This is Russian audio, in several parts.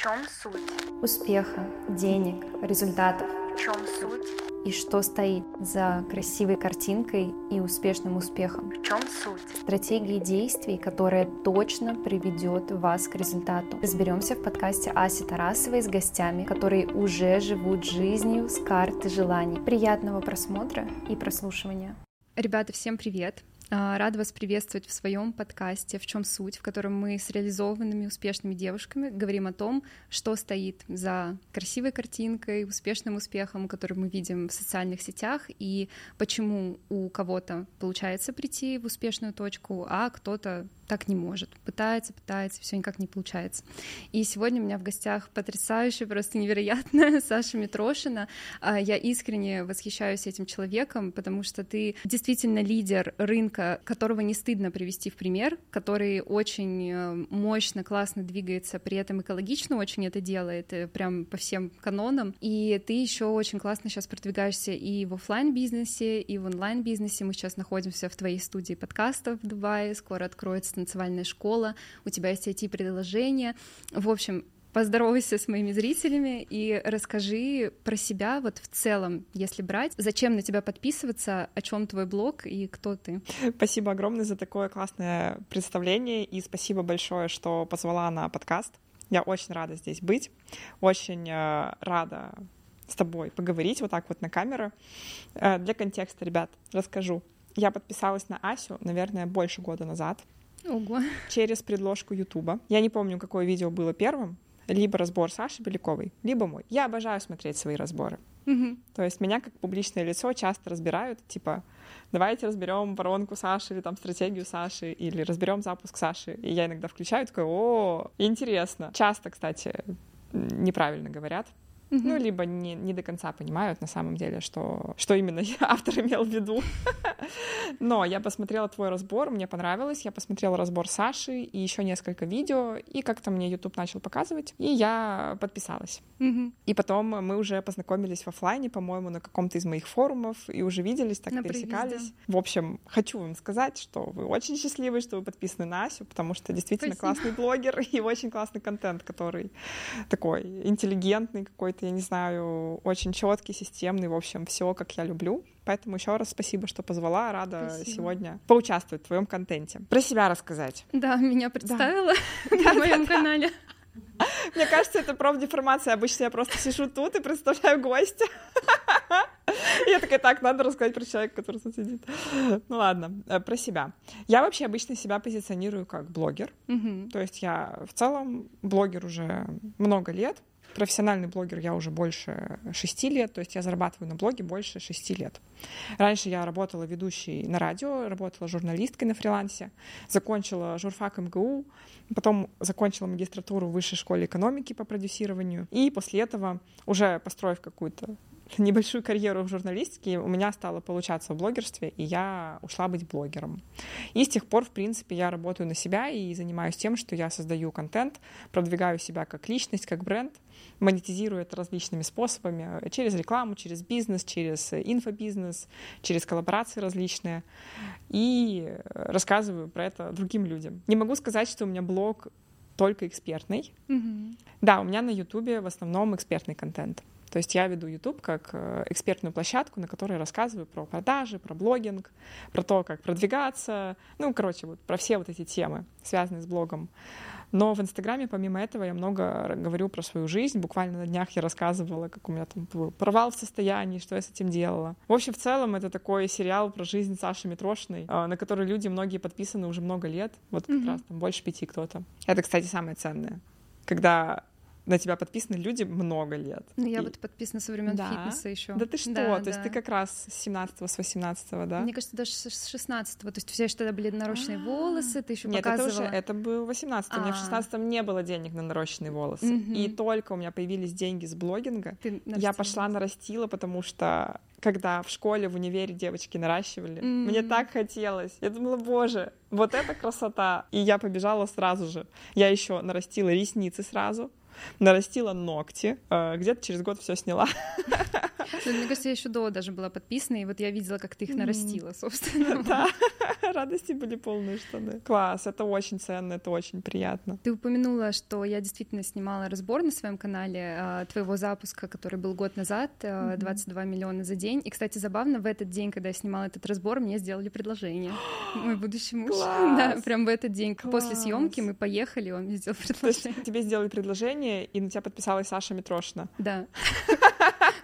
чем суть? Успеха, денег, результатов. В чем суть? И что стоит за красивой картинкой и успешным успехом. В чем суть? Стратегии действий, которая точно приведет вас к результату. Разберемся в подкасте Аси Тарасовой с гостями, которые уже живут жизнью с карты желаний. Приятного просмотра и прослушивания. Ребята, всем привет! А, рада вас приветствовать в своем подкасте «В чем суть», в котором мы с реализованными успешными девушками говорим о том, что стоит за красивой картинкой, успешным успехом, который мы видим в социальных сетях, и почему у кого-то получается прийти в успешную точку, а кто-то так не может. Пытается, пытается, все никак не получается. И сегодня у меня в гостях потрясающая, просто невероятная Саша Митрошина. А, я искренне восхищаюсь этим человеком, потому что ты действительно лидер рынка, которого не стыдно привести в пример, который очень э, мощно, классно двигается, при этом экологично очень это делает, э, прям по всем канонам. И ты еще очень классно сейчас продвигаешься и в офлайн бизнесе и в онлайн бизнесе. Мы сейчас находимся в твоей студии подкастов в Дубае, скоро откроется танцевальная школа, у тебя есть IT-предложения. В общем, поздоровайся с моими зрителями и расскажи про себя вот в целом, если брать, зачем на тебя подписываться, о чем твой блог и кто ты. Спасибо огромное за такое классное представление и спасибо большое, что позвала на подкаст. Я очень рада здесь быть, очень э, рада с тобой поговорить вот так вот на камеру. Э, для контекста, ребят, расскажу. Я подписалась на Асю, наверное, больше года назад. Ого. Через предложку Ютуба. Я не помню, какое видео было первым. Либо разбор Саши Беляковой, либо мой. Я обожаю смотреть свои разборы. Угу. То есть меня как публичное лицо часто разбирают, типа, давайте разберем воронку Саши или там стратегию Саши, или разберем запуск Саши. И я иногда включаю, такой, о, интересно. Часто, кстати, неправильно говорят. Mm-hmm. Ну, либо не, не до конца понимают на самом деле, что, что именно автор имел в виду. Но я посмотрела твой разбор, мне понравилось. Я посмотрела разбор Саши и еще несколько видео, и как-то мне YouTube начал показывать, и я подписалась. Mm-hmm. И потом мы уже познакомились в офлайне, по-моему, на каком-то из моих форумов, и уже виделись, так на пересекались. Привет, да. В общем, хочу вам сказать, что вы очень счастливы, что вы подписаны на Асю, потому что действительно Спасибо. классный блогер и очень классный контент, который такой интеллигентный какой-то я не знаю, очень четкий, системный, в общем, все, как я люблю. Поэтому еще раз спасибо, что позвала. Рада спасибо. сегодня поучаствовать в твоем контенте. Про себя рассказать. Да, меня представила на моем канале. Мне кажется, это профдеформация. Обычно я просто сижу тут и представляю гостя. Я такая, так, надо рассказать про человека, который тут сидит. Ну ладно, э, про себя. Я вообще обычно себя позиционирую как блогер. То есть я в целом блогер уже много лет. Профессиональный блогер я уже больше шести лет, то есть я зарабатываю на блоге больше шести лет. Раньше я работала ведущей на радио, работала журналисткой на фрилансе, закончила журфак МГУ, потом закончила магистратуру в высшей школе экономики по продюсированию, и после этого, уже построив какую-то небольшую карьеру в журналистике, у меня стало получаться в блогерстве, и я ушла быть блогером. И с тех пор, в принципе, я работаю на себя и занимаюсь тем, что я создаю контент, продвигаю себя как личность, как бренд, монетизирую это различными способами, через рекламу, через бизнес, через инфобизнес, через коллаборации различные, и рассказываю про это другим людям. Не могу сказать, что у меня блог только экспертный. Mm-hmm. Да, у меня на Ютубе в основном экспертный контент. То есть я веду YouTube как э, экспертную площадку, на которой рассказываю про продажи, про блогинг, про то, как продвигаться, ну, короче, вот про все вот эти темы, связанные с блогом. Но в Инстаграме, помимо этого, я много говорю про свою жизнь. Буквально на днях я рассказывала, как у меня там был провал в состоянии, что я с этим делала. В общем, в целом, это такой сериал про жизнь Саши Митрошиной, э, на который люди многие подписаны уже много лет. Вот как mm-hmm. раз там больше пяти кто-то. Это, кстати, самое ценное. Когда на тебя подписаны люди много лет. Ну, я и... вот подписана со времен да? фитнеса еще. Да ты что? Да, то да. есть ты как раз с 17 с 18 да? Мне кажется, даже с 16 То есть все, что тогда были нарощенные А-а-а. волосы, ты еще Нет, показывала. это уже, это был 18 У меня в 16 не было денег на нарощенные волосы. И только у меня появились деньги с блогинга, я пошла нарастила, потому что когда в школе, в универе девочки наращивали. Mm-hmm. Мне так хотелось. Я думала, боже, вот это красота. И я побежала сразу же. Я еще нарастила ресницы сразу. Нарастила ногти, э, где-то через год все сняла. Мне кажется, я еще до даже была подписана, и вот я видела, как ты их нарастила, собственно. Да, радости были полные штаны. Класс, это очень ценно, это очень приятно. Ты упомянула, что я действительно снимала разбор на своем канале а, твоего запуска, который был год назад, 22 миллиона за день. И, кстати, забавно, в этот день, когда я снимала этот разбор, мне сделали предложение. Мой будущий муж. Да, прям в этот день. После съемки мы поехали, он мне сделал предложение. Тебе сделали предложение, и на тебя подписалась Саша Митрошина. Да.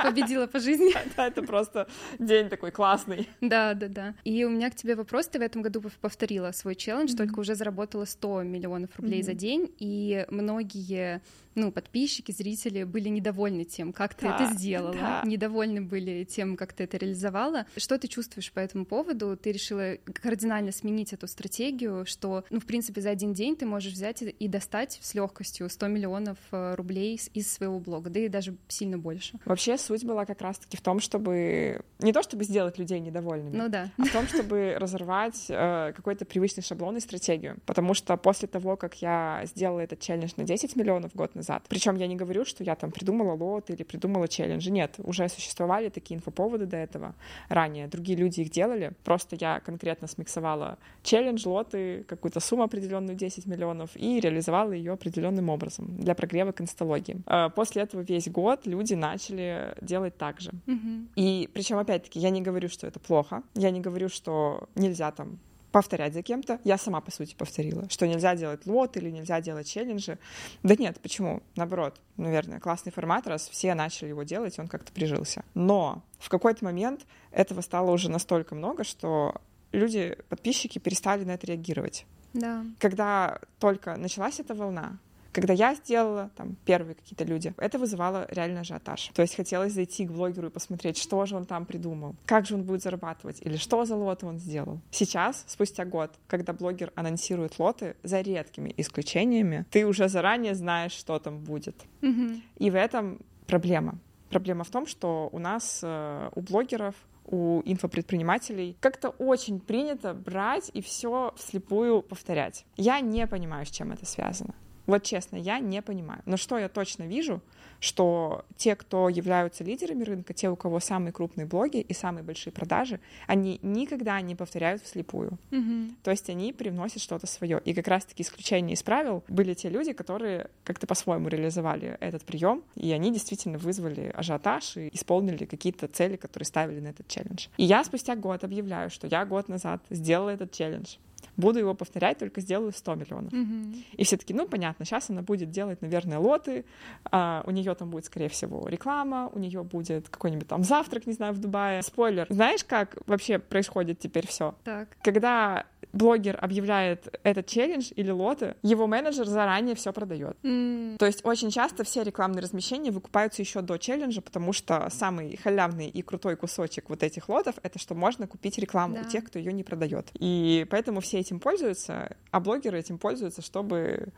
Победила по жизни. Да, это просто день такой классный. Да, да, да. И у меня к тебе вопрос. Ты в этом году повторила свой челлендж, только уже заработала 100 миллионов рублей за день, и многие ну, подписчики, зрители были недовольны тем, как ты да, это сделала, да. недовольны были тем, как ты это реализовала. Что ты чувствуешь по этому поводу? Ты решила кардинально сменить эту стратегию, что, ну, в принципе, за один день ты можешь взять и достать с легкостью 100 миллионов э, рублей из своего блога, да и даже сильно больше. Вообще суть была как раз-таки в том, чтобы не то чтобы сделать людей недовольными, ну да, а в том, чтобы разорвать э, какой-то привычный шаблон и стратегию, потому что после того, как я сделала этот челлендж на 10 миллионов год назад. Причем я не говорю, что я там придумала лот или придумала челленджи. Нет, уже существовали такие инфоповоды до этого ранее. Другие люди их делали. Просто я конкретно смиксовала челлендж, лоты, какую-то сумму определенную 10 миллионов и реализовала ее определенным образом для прогрева к инсталогии. А после этого весь год люди начали делать так же. Mm-hmm. И причем, опять-таки, я не говорю, что это плохо. Я не говорю, что нельзя там повторять за кем-то. Я сама, по сути, повторила, что нельзя делать лот или нельзя делать челленджи. Да нет, почему? Наоборот, наверное, классный формат, раз все начали его делать, он как-то прижился. Но в какой-то момент этого стало уже настолько много, что люди, подписчики перестали на это реагировать. Да. Когда только началась эта волна, когда я сделала, там, первые какие-то люди, это вызывало реально ажиотаж. То есть хотелось зайти к блогеру и посмотреть, что же он там придумал, как же он будет зарабатывать, или что за лоты он сделал. Сейчас, спустя год, когда блогер анонсирует лоты, за редкими исключениями, ты уже заранее знаешь, что там будет. Mm-hmm. И в этом проблема. Проблема в том, что у нас, э, у блогеров, у инфопредпринимателей как-то очень принято брать и все вслепую повторять. Я не понимаю, с чем это связано. Вот честно, я не понимаю. Но что я точно вижу, что те, кто являются лидерами рынка, те, у кого самые крупные блоги и самые большие продажи, они никогда не повторяют вслепую. Mm-hmm. То есть они привносят что-то свое. И как раз-таки исключение из правил были те люди, которые как-то по-своему реализовали этот прием, и они действительно вызвали ажиотаж и исполнили какие-то цели, которые ставили на этот челлендж. И я спустя год объявляю, что я год назад сделала этот челлендж буду его повторять, только сделаю 100 миллионов. Mm-hmm. И все таки ну, понятно, сейчас она будет делать, наверное, лоты, а, у нее там будет, скорее всего, реклама, у нее будет какой-нибудь там завтрак, не знаю, в Дубае. Спойлер. Знаешь, как вообще происходит теперь все? Так. Когда блогер объявляет этот челлендж или лоты, его менеджер заранее все продает. Mm. То есть очень часто все рекламные размещения выкупаются еще до челленджа, потому что самый халявный и крутой кусочек вот этих лотов это что можно купить рекламу да. у тех, кто ее не продает. И поэтому все этим пользуются, а блогеры этим пользуются, чтобы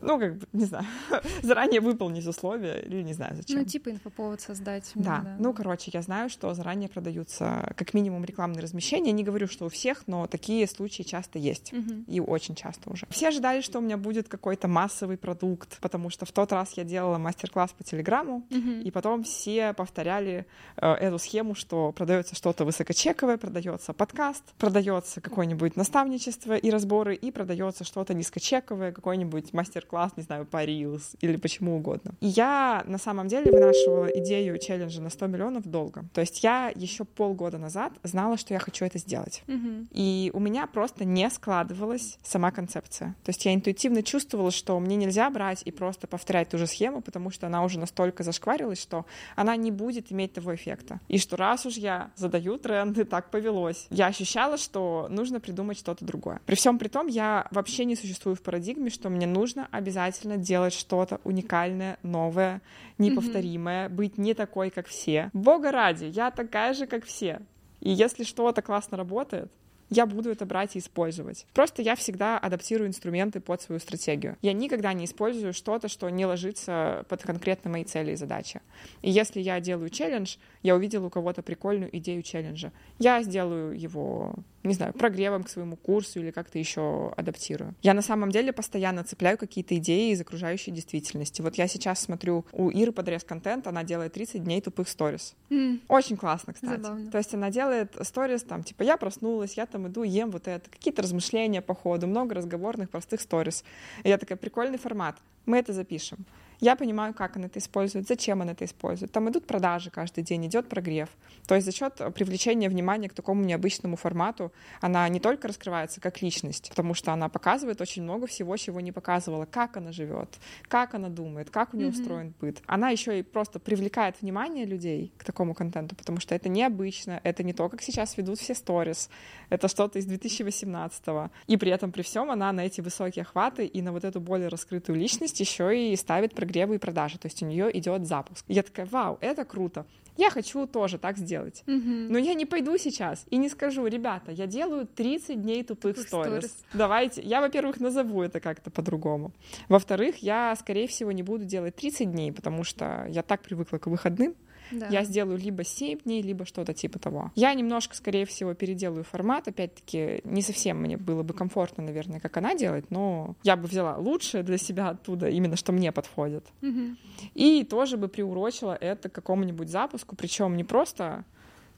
ну, как бы, не знаю, заранее выполнить условия, или не знаю зачем. Ну, типа инфоповод создать. Да. да, ну, короче, я знаю, что заранее продаются как минимум рекламные размещения. Не говорю, что у всех, но такие случаи часто есть. Угу. И очень часто уже. Все ожидали, что у меня будет какой-то массовый продукт, потому что в тот раз я делала мастер-класс по Телеграму, угу. и потом все повторяли э, эту схему, что продается что-то высокочековое, продается подкаст, продается какое-нибудь наставничество и разборы, и продается что-то низкочековое, какой-нибудь мастер мастер-класс, не знаю, по Reels или почему угодно. И я на самом деле вынашивала идею челленджа на 100 миллионов долго. То есть я еще полгода назад знала, что я хочу это сделать. Угу. И у меня просто не складывалась сама концепция. То есть я интуитивно чувствовала, что мне нельзя брать и просто повторять ту же схему, потому что она уже настолько зашкварилась, что она не будет иметь того эффекта. И что раз уж я задаю тренды, так повелось. Я ощущала, что нужно придумать что-то другое. При всем при том, я вообще не существую в парадигме, что мне нужно нужно обязательно делать что-то уникальное, новое, неповторимое, mm-hmm. быть не такой, как все. Бога ради, я такая же, как все. И если что-то классно работает, я буду это брать и использовать. Просто я всегда адаптирую инструменты под свою стратегию. Я никогда не использую что-то, что не ложится под конкретно мои цели и задачи. И если я делаю челлендж, я увидела у кого-то прикольную идею челленджа, я сделаю его не знаю, прогревом к своему курсу или как-то еще адаптирую. Я на самом деле постоянно цепляю какие-то идеи из окружающей действительности. Вот я сейчас смотрю у Иры подрез контент, она делает 30 дней тупых сторис. Mm. Очень классно, кстати. Забавно. То есть она делает сторис там, типа, я проснулась, я там иду, ем вот это, какие-то размышления по ходу, много разговорных, простых сторис. И я такая, прикольный формат, мы это запишем. Я понимаю, как он это использует, зачем он это использует. Там идут продажи каждый день, идет прогрев. То есть за счет привлечения внимания к такому необычному формату она не только раскрывается как личность, потому что она показывает очень много всего, чего не показывала, как она живет, как она думает, как у нее mm-hmm. устроен быт. Она еще и просто привлекает внимание людей к такому контенту, потому что это необычно, это не то, как сейчас ведут все сторис, это что-то из 2018 -го. И при этом, при всем, она на эти высокие охваты и на вот эту более раскрытую личность еще и ставит прогревы и продажи, то есть у нее идет запуск. И я такая, вау, это круто. Я хочу тоже так сделать. Mm-hmm. Но я не пойду сейчас и не скажу, ребята, я делаю 30 дней тупых, тупых сторис. Давайте, я, во-первых, назову это как-то по-другому. Во-вторых, я, скорее всего, не буду делать 30 дней, потому что я так привыкла к выходным, да. Я сделаю либо 7 дней, либо что-то типа того. Я немножко, скорее всего, переделаю формат. Опять-таки, не совсем мне было бы комфортно, наверное, как она делает, но я бы взяла лучшее для себя оттуда, именно что мне подходит. Угу. И тоже бы приурочила это к какому-нибудь запуску, причем не просто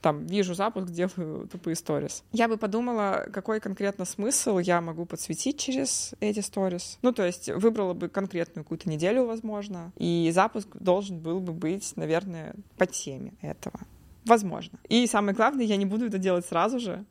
там вижу запуск, делаю тупые сторис. Я бы подумала, какой конкретно смысл я могу подсветить через эти сторис. Ну, то есть выбрала бы конкретную какую-то неделю, возможно, и запуск должен был бы быть, наверное, по теме этого. Возможно. И самое главное, я не буду это делать сразу же,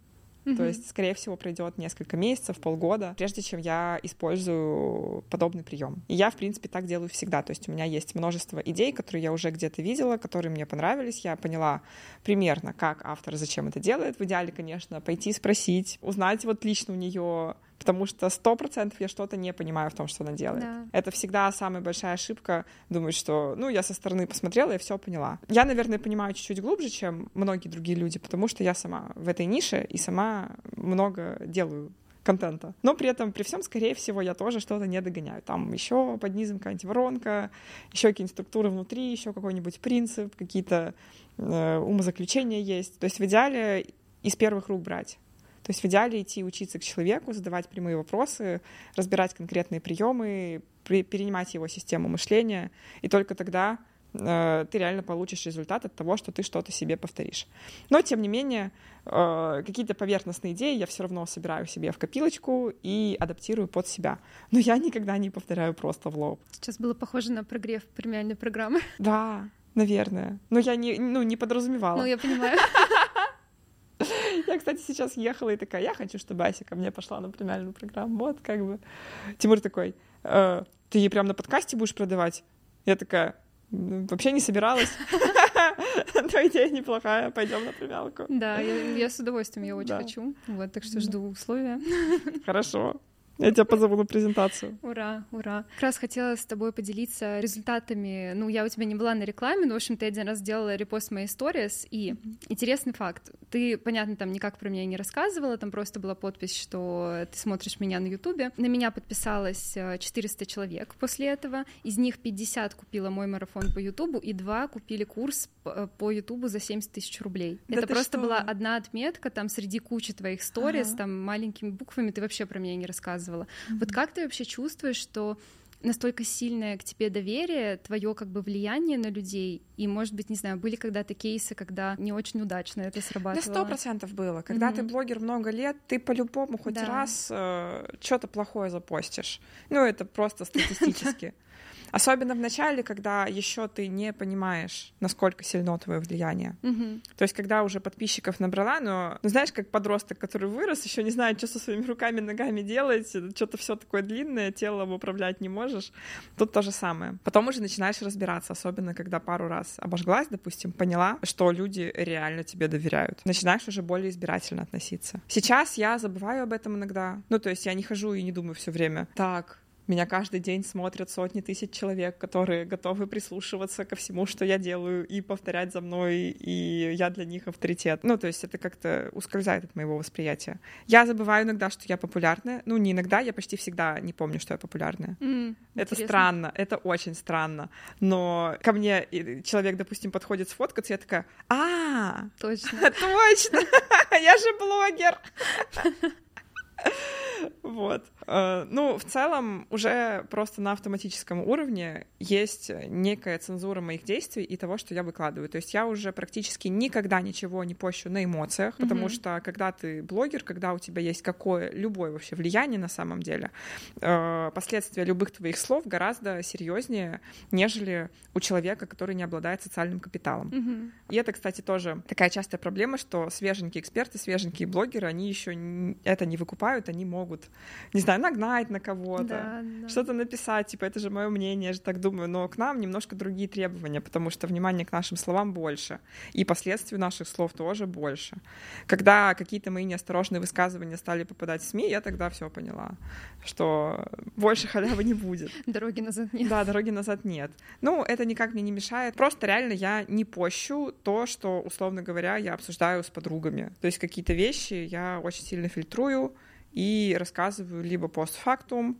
Mm-hmm. То есть, скорее всего, пройдет несколько месяцев, полгода, прежде чем я использую подобный прием. И я, в принципе, так делаю всегда. То есть у меня есть множество идей, которые я уже где-то видела, которые мне понравились. Я поняла примерно, как автор зачем это делает. В идеале, конечно, пойти спросить, узнать вот лично у нее потому что сто процентов я что-то не понимаю в том, что она делает. Да. Это всегда самая большая ошибка, думать, что, ну, я со стороны посмотрела и все поняла. Я, наверное, понимаю чуть-чуть глубже, чем многие другие люди, потому что я сама в этой нише и сама много делаю контента. Но при этом, при всем, скорее всего, я тоже что-то не догоняю. Там еще под низом какая-нибудь воронка, еще какие-нибудь структуры внутри, еще какой-нибудь принцип, какие-то э, умозаключения есть. То есть в идеале из первых рук брать. То есть в идеале идти учиться к человеку, задавать прямые вопросы, разбирать конкретные приемы, перенимать его систему мышления, и только тогда э, ты реально получишь результат от того, что ты что-то себе повторишь. Но, тем не менее, э, какие-то поверхностные идеи я все равно собираю себе в копилочку и адаптирую под себя. Но я никогда не повторяю просто в лоб. Сейчас было похоже на прогрев премиальной программы. Да, наверное. Но я не, ну, не подразумевала. Ну, я понимаю. Я, кстати, сейчас ехала и такая, я хочу, чтобы Ася ко мне пошла на премиальную программу. Вот, как бы. Тимур такой, э, ты ей прям на подкасте будешь продавать? Я такая, вообще не собиралась. Но идея неплохая, пойдем на премиалку. Да, я, я с удовольствием, я очень да. хочу. Вот, так что жду условия. Хорошо. Я тебя позову на презентацию. Ура, ура. Как раз хотела с тобой поделиться результатами. Ну, я у тебя не была на рекламе, но, в общем, ты один раз сделала репост моей сторис, и интересный факт. Ты, понятно, там никак про меня не рассказывала, там просто была подпись, что ты смотришь меня на Ютубе. На меня подписалось 400 э, человек после этого. Из них 50 купила мой марафон по Ютубу, и два купили курс э, по Ютубу за 70 тысяч рублей. Да Это просто что? была одна отметка там среди кучи твоих сторис, ага. там маленькими буквами ты вообще про меня не рассказывала рассказывала. Mm-hmm. Вот как ты вообще чувствуешь, что настолько сильное к тебе доверие, твое как бы влияние на людей, и, может быть, не знаю, были когда-то кейсы, когда не очень удачно это срабатывало? Да, сто процентов было. Когда mm-hmm. ты блогер много лет, ты по-любому хоть да. раз э, что-то плохое запостишь. Ну, это просто статистически. Особенно в начале, когда еще ты не понимаешь, насколько сильно твое влияние. Угу. То есть, когда уже подписчиков набрала, но, ну, знаешь, как подросток, который вырос, еще не знает, что со своими руками, ногами делать, что-то все такое длинное, телом управлять не можешь. Тут то же самое. Потом уже начинаешь разбираться, особенно когда пару раз обожглась, допустим, поняла, что люди реально тебе доверяют. Начинаешь уже более избирательно относиться. Сейчас я забываю об этом иногда. Ну, то есть я не хожу и не думаю все время, так, Меня каждый день смотрят сотни тысяч человек, которые готовы прислушиваться ко всему, что я делаю, и повторять за мной, и я для них авторитет. Ну, то есть это как-то ускользает от моего восприятия. Я забываю иногда, что я популярная. Ну, не иногда, я почти всегда не помню, что я популярная. М, Это интересно. странно, это очень странно. Но ко мне человек, допустим, подходит сфоткаться, я такая, а, Точно. точно, я же блогер. Вот. Э, Ну, в целом, уже просто на автоматическом уровне есть некая цензура моих действий и того, что я выкладываю. То есть я уже практически никогда ничего не пощу на эмоциях, потому Мгм. что когда ты блогер, когда у тебя есть какое, любое вообще влияние на самом деле, э, последствия любых твоих слов гораздо серьезнее, нежели у человека, который не обладает социальным капиталом. Мгм. И это, кстати, тоже такая частая проблема, что свеженькие эксперты, свеженькие блогеры, они еще это не выкупают, они могут, не знаю, нагнать на кого-то, Да, да. что-то написать, типа, это же мое мнение, я же так думаю, но к нам немножко другие требования, потому что внимание к нашим словам больше, и последствий наших слов тоже больше. Когда какие-то мои неосторожные высказывания стали попадать в СМИ, я тогда все поняла, что больше халявы не будет. Дороги назад нет. Да, дороги назад нет. Ну, это никак мне не мешает. Просто реально я не пощу то, что, условно говоря, я обсуждаю с подругами. То есть какие-то вещи я очень сильно фильтрую и рассказываю либо постфактум,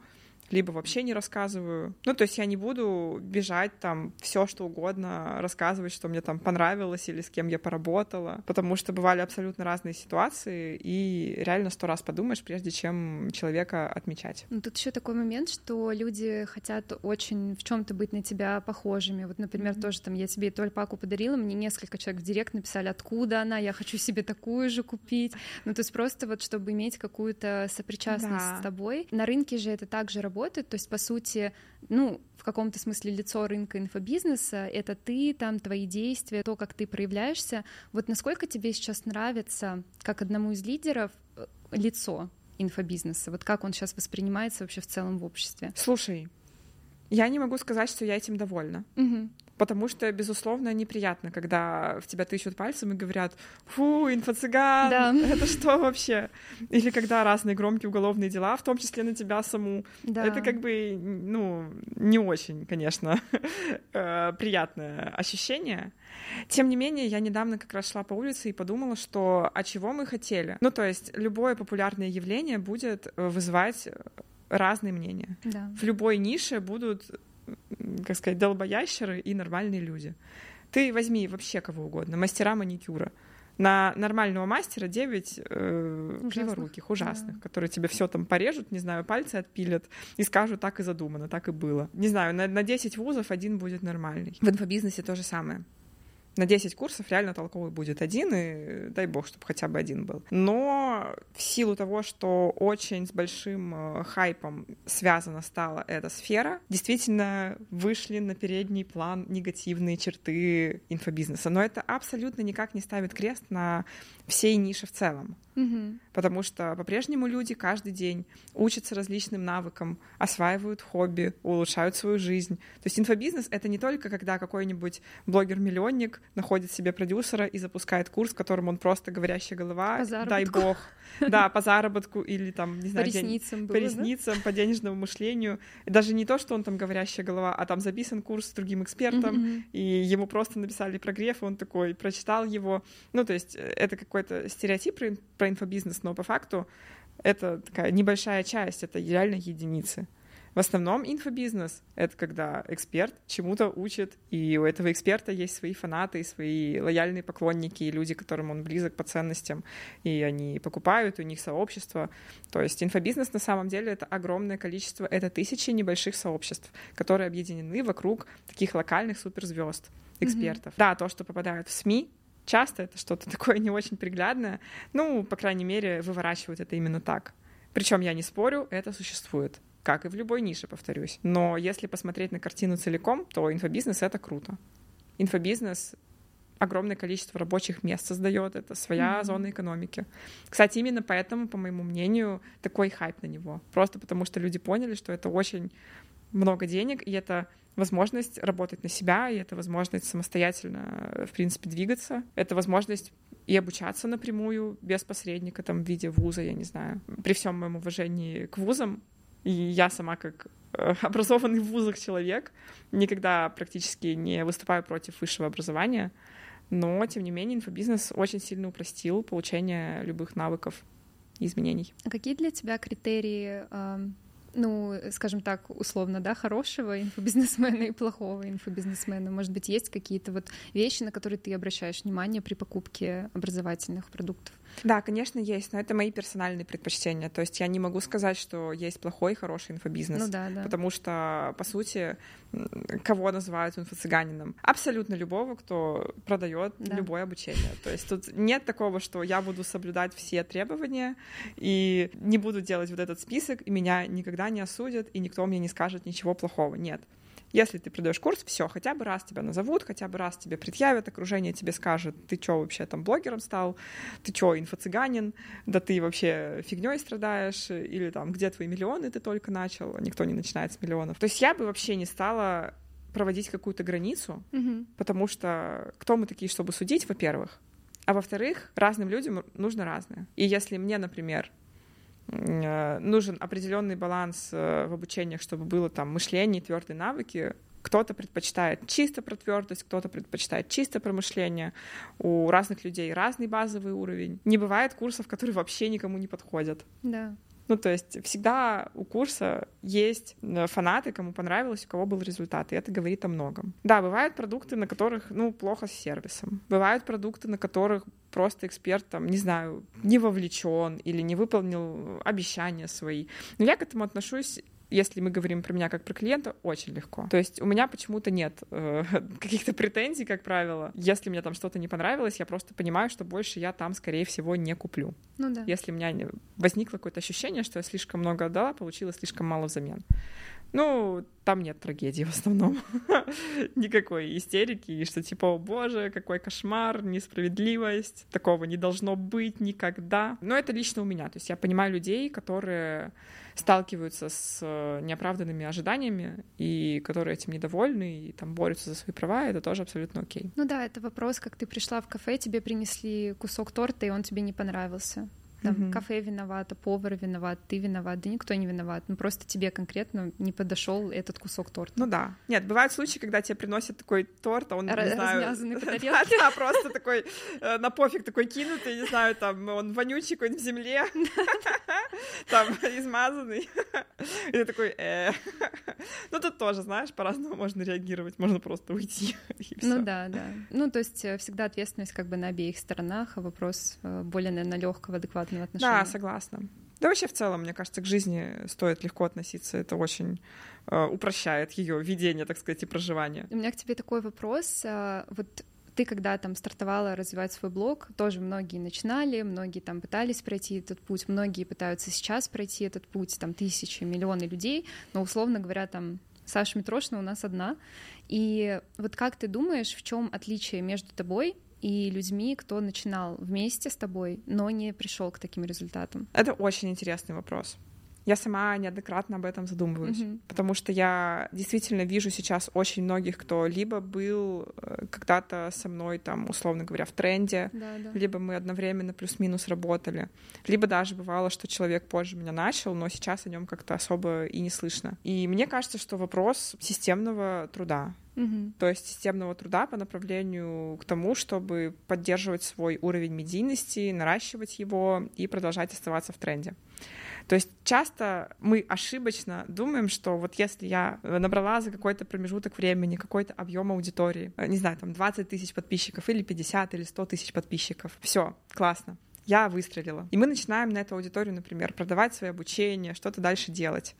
либо вообще не рассказываю. Ну, то есть я не буду бежать там все что угодно, рассказывать, что мне там понравилось или с кем я поработала, потому что бывали абсолютно разные ситуации, и реально сто раз подумаешь, прежде чем человека отмечать. Ну, тут еще такой момент, что люди хотят очень в чем-то быть на тебя похожими. Вот, например, Мгм. тоже там я тебе эту альпаку подарила, мне несколько человек в директ написали, откуда она, я хочу себе такую же купить. Ну, то есть просто вот, чтобы иметь какую-то сопричастность Да. с тобой. На рынке же это также работает, то есть, по сути, ну, в каком-то смысле лицо рынка инфобизнеса — это ты, там, твои действия, то, как ты проявляешься. Вот насколько тебе сейчас нравится, как одному из лидеров, э, лицо инфобизнеса? Вот как он сейчас воспринимается вообще в целом в обществе? Слушай, я не могу сказать, что я этим довольна. Мгм. Потому что, безусловно, неприятно, когда в тебя тычут пальцем и говорят «Фу, инфо-цыган, Да. это что вообще?» Или когда разные громкие уголовные дела, в том числе на тебя саму. Да. Это как бы, ну, не очень, конечно, э, приятное ощущение. Тем не менее, я недавно как раз шла по улице и подумала, что а чего мы хотели? Ну, то есть любое популярное явление будет э, вызывать э, разные мнения. Да. В любой нише будут, как сказать, долбоящеры и нормальные люди. Ты возьми вообще кого угодно, мастера маникюра. На нормального мастера 9 э, Ужасных. криворуких, ужасных, Да. которые тебе все там порежут, не знаю, пальцы отпилят и скажут, так и задумано, так и было. Не знаю, на, на 10 вузов один будет нормальный. В инфобизнесе то же самое. На 10 курсов реально толковый будет один, и дай бог, чтобы хотя бы один был. Но в силу того, что очень с большим э, хайпом связана стала эта сфера, действительно вышли на передний план негативные черты инфобизнеса. Но это абсолютно никак не ставит крест на всей нише в целом. Мгм. Потому что по-прежнему люди каждый день учатся различным навыкам, осваивают хобби, улучшают свою жизнь. То есть инфобизнес — это не только когда какой-нибудь блогер-миллионник находит себе продюсера и запускает курс, в котором он просто говорящая голова, По дай бог, да, по заработку или там, не По знаю, день- ресницам по было, да? ресницам, по денежному мышлению. И даже не то, что он там говорящая голова, а там записан курс с другим экспертом, Мгм. и ему просто написали прогрев, и он такой прочитал его. Ну, то есть э, это какой-то стереотип про, про инфобизнес, но по факту это такая небольшая часть, это реально единицы. В основном инфобизнес — это когда эксперт чему-то учит, и у этого эксперта есть свои фанаты, свои лояльные поклонники, и люди, которым он близок по ценностям, и они покупают, у них сообщество. То есть инфобизнес на самом деле — это огромное количество, это тысячи небольших сообществ, которые объединены вокруг таких локальных суперзвезд, экспертов. Да, то, что попадают в СМИ, часто это что-то такое не очень приглядное, ну, по крайней мере, выворачивают это именно так. Причем я не спорю, это существует как и в любой нише, повторюсь. Но если посмотреть на картину целиком, то инфобизнес — это круто. Инфобизнес огромное количество рабочих мест создает, это своя Мгм. зона экономики. Кстати, именно поэтому, по моему мнению, такой хайп на него. Просто потому что люди поняли, что это очень много денег, и это возможность работать на себя, и это возможность самостоятельно, э, в принципе, двигаться. Это возможность и обучаться напрямую, без посредника, там, в виде вуза, я не знаю. При всем моем уважении к вузам, И я сама как э, образованный в вузах человек никогда практически не выступаю против высшего образования, но, тем не менее, инфобизнес очень сильно упростил получение любых навыков и изменений. А какие для тебя критерии ну, скажем так, условно, да, хорошего инфобизнесмена и плохого инфобизнесмена? Может быть, есть какие-то вот вещи, на которые ты обращаешь внимание при покупке образовательных продуктов? Да, конечно, есть, но это мои персональные предпочтения. То есть я не могу сказать, что есть плохой и хороший инфобизнес. Ну да, да. Потому что, по сути, кого называют инфо-цыганином? Абсолютно любого, кто продает да. любое обучение. То есть тут нет такого, что я буду соблюдать все требования и не буду делать вот этот список, и меня никогда не осудят, и никто мне не скажет ничего плохого. Нет. Если ты продаешь курс, все, хотя бы раз тебя назовут, хотя бы раз тебе предъявят, окружение тебе скажет, ты чё вообще там блогером стал, ты чё, инфо-цыганин, да ты вообще фигней страдаешь, или там, где твои миллионы, ты только начал, никто не начинает с миллионов. То есть я бы вообще не стала проводить какую-то границу, mm-hmm. потому что кто мы такие, чтобы судить, во-первых, а во-вторых, разным людям нужно разное. И если мне, например, нужен определенный баланс э, в обучениях, чтобы было там мышление, твердые навыки. Кто-то предпочитает чисто про твердость, кто-то предпочитает чисто про мышление. У разных людей разный базовый уровень. Не бывает курсов, которые вообще никому не подходят. Да. Ну, то есть всегда у курса есть э, фанаты, кому понравилось, у кого был результат, и это говорит о многом. Да, бывают продукты, на которых, ну, плохо с сервисом. Бывают продукты, на которых просто эксперт, там, не знаю, не вовлечен или не выполнил обещания свои. Но я к этому отношусь если мы говорим про меня как про клиента, очень легко. То есть у меня почему-то нет э, каких-то претензий, как правило. Если мне там что-то не понравилось, я просто понимаю, что больше я там, скорее всего, не куплю. Ну да. Если у меня не... возникло какое-то ощущение, что я слишком много отдала, получила слишком мало взамен. Ну, там нет трагедии в основном. Никакой истерики, и что типа, о боже, какой кошмар, несправедливость, такого не должно быть никогда. Но это лично у меня. То есть я понимаю людей, которые сталкиваются с э, неоправданными ожиданиями и которые этим недовольны и там борются за свои права, это тоже абсолютно окей. Ну да, это вопрос, как ты пришла в кафе, тебе принесли кусок торта, и он тебе не понравился. Там угу. кафе виновато, повар виноват, ты виноват, да никто не виноват. Ну просто тебе конкретно не подошел этот кусок торта. Ну да. Нет, бывают случаи, когда тебе приносят такой торт, а он, Р- не знаю... Да, просто такой э, на пофиг такой кинутый, не знаю, там он вонючий какой-нибудь в земле, там измазанный. И ты такой, э. Ну тут тоже, знаешь, по-разному можно реагировать, можно просто уйти. Ну да, да. Ну то есть э, всегда ответственность как бы на обеих сторонах, а вопрос более, наверное, легкого, адекватного адекватного отношения. Да, согласна. Да вообще в целом, мне кажется, к жизни стоит легко относиться. Это очень э, упрощает ее ведение, так сказать, и проживание. У меня к тебе такой вопрос. А, вот ты когда там стартовала развивать свой блог, тоже многие начинали, многие там пытались пройти этот путь, многие пытаются сейчас пройти этот путь, там тысячи, миллионы людей, но условно говоря, там Саша Митрошина у нас одна. И вот как ты думаешь, в чем отличие между тобой и людьми, кто начинал вместе с тобой, но не пришел к таким результатам? Это очень интересный вопрос. Я сама неоднократно об этом задумываюсь, mm-hmm. потому что я действительно вижу сейчас очень многих, кто либо был э, когда-то со мной, там, условно говоря, в тренде, да, да. либо мы одновременно плюс-минус работали, либо даже бывало, что человек позже меня начал, но сейчас о нем как-то особо и не слышно. И мне кажется, что вопрос системного труда, Угу. То есть системного труда по направлению к тому, чтобы поддерживать свой уровень медийности, наращивать его и продолжать оставаться в тренде. То есть часто мы ошибочно думаем, что вот если я набрала за какой-то промежуток времени какой-то объем аудитории, не знаю, там 20 тысяч подписчиков или 50 или 100 тысяч подписчиков, все, классно, я выстрелила. И мы начинаем на эту аудиторию, например, продавать свое обучение, что-то дальше делать.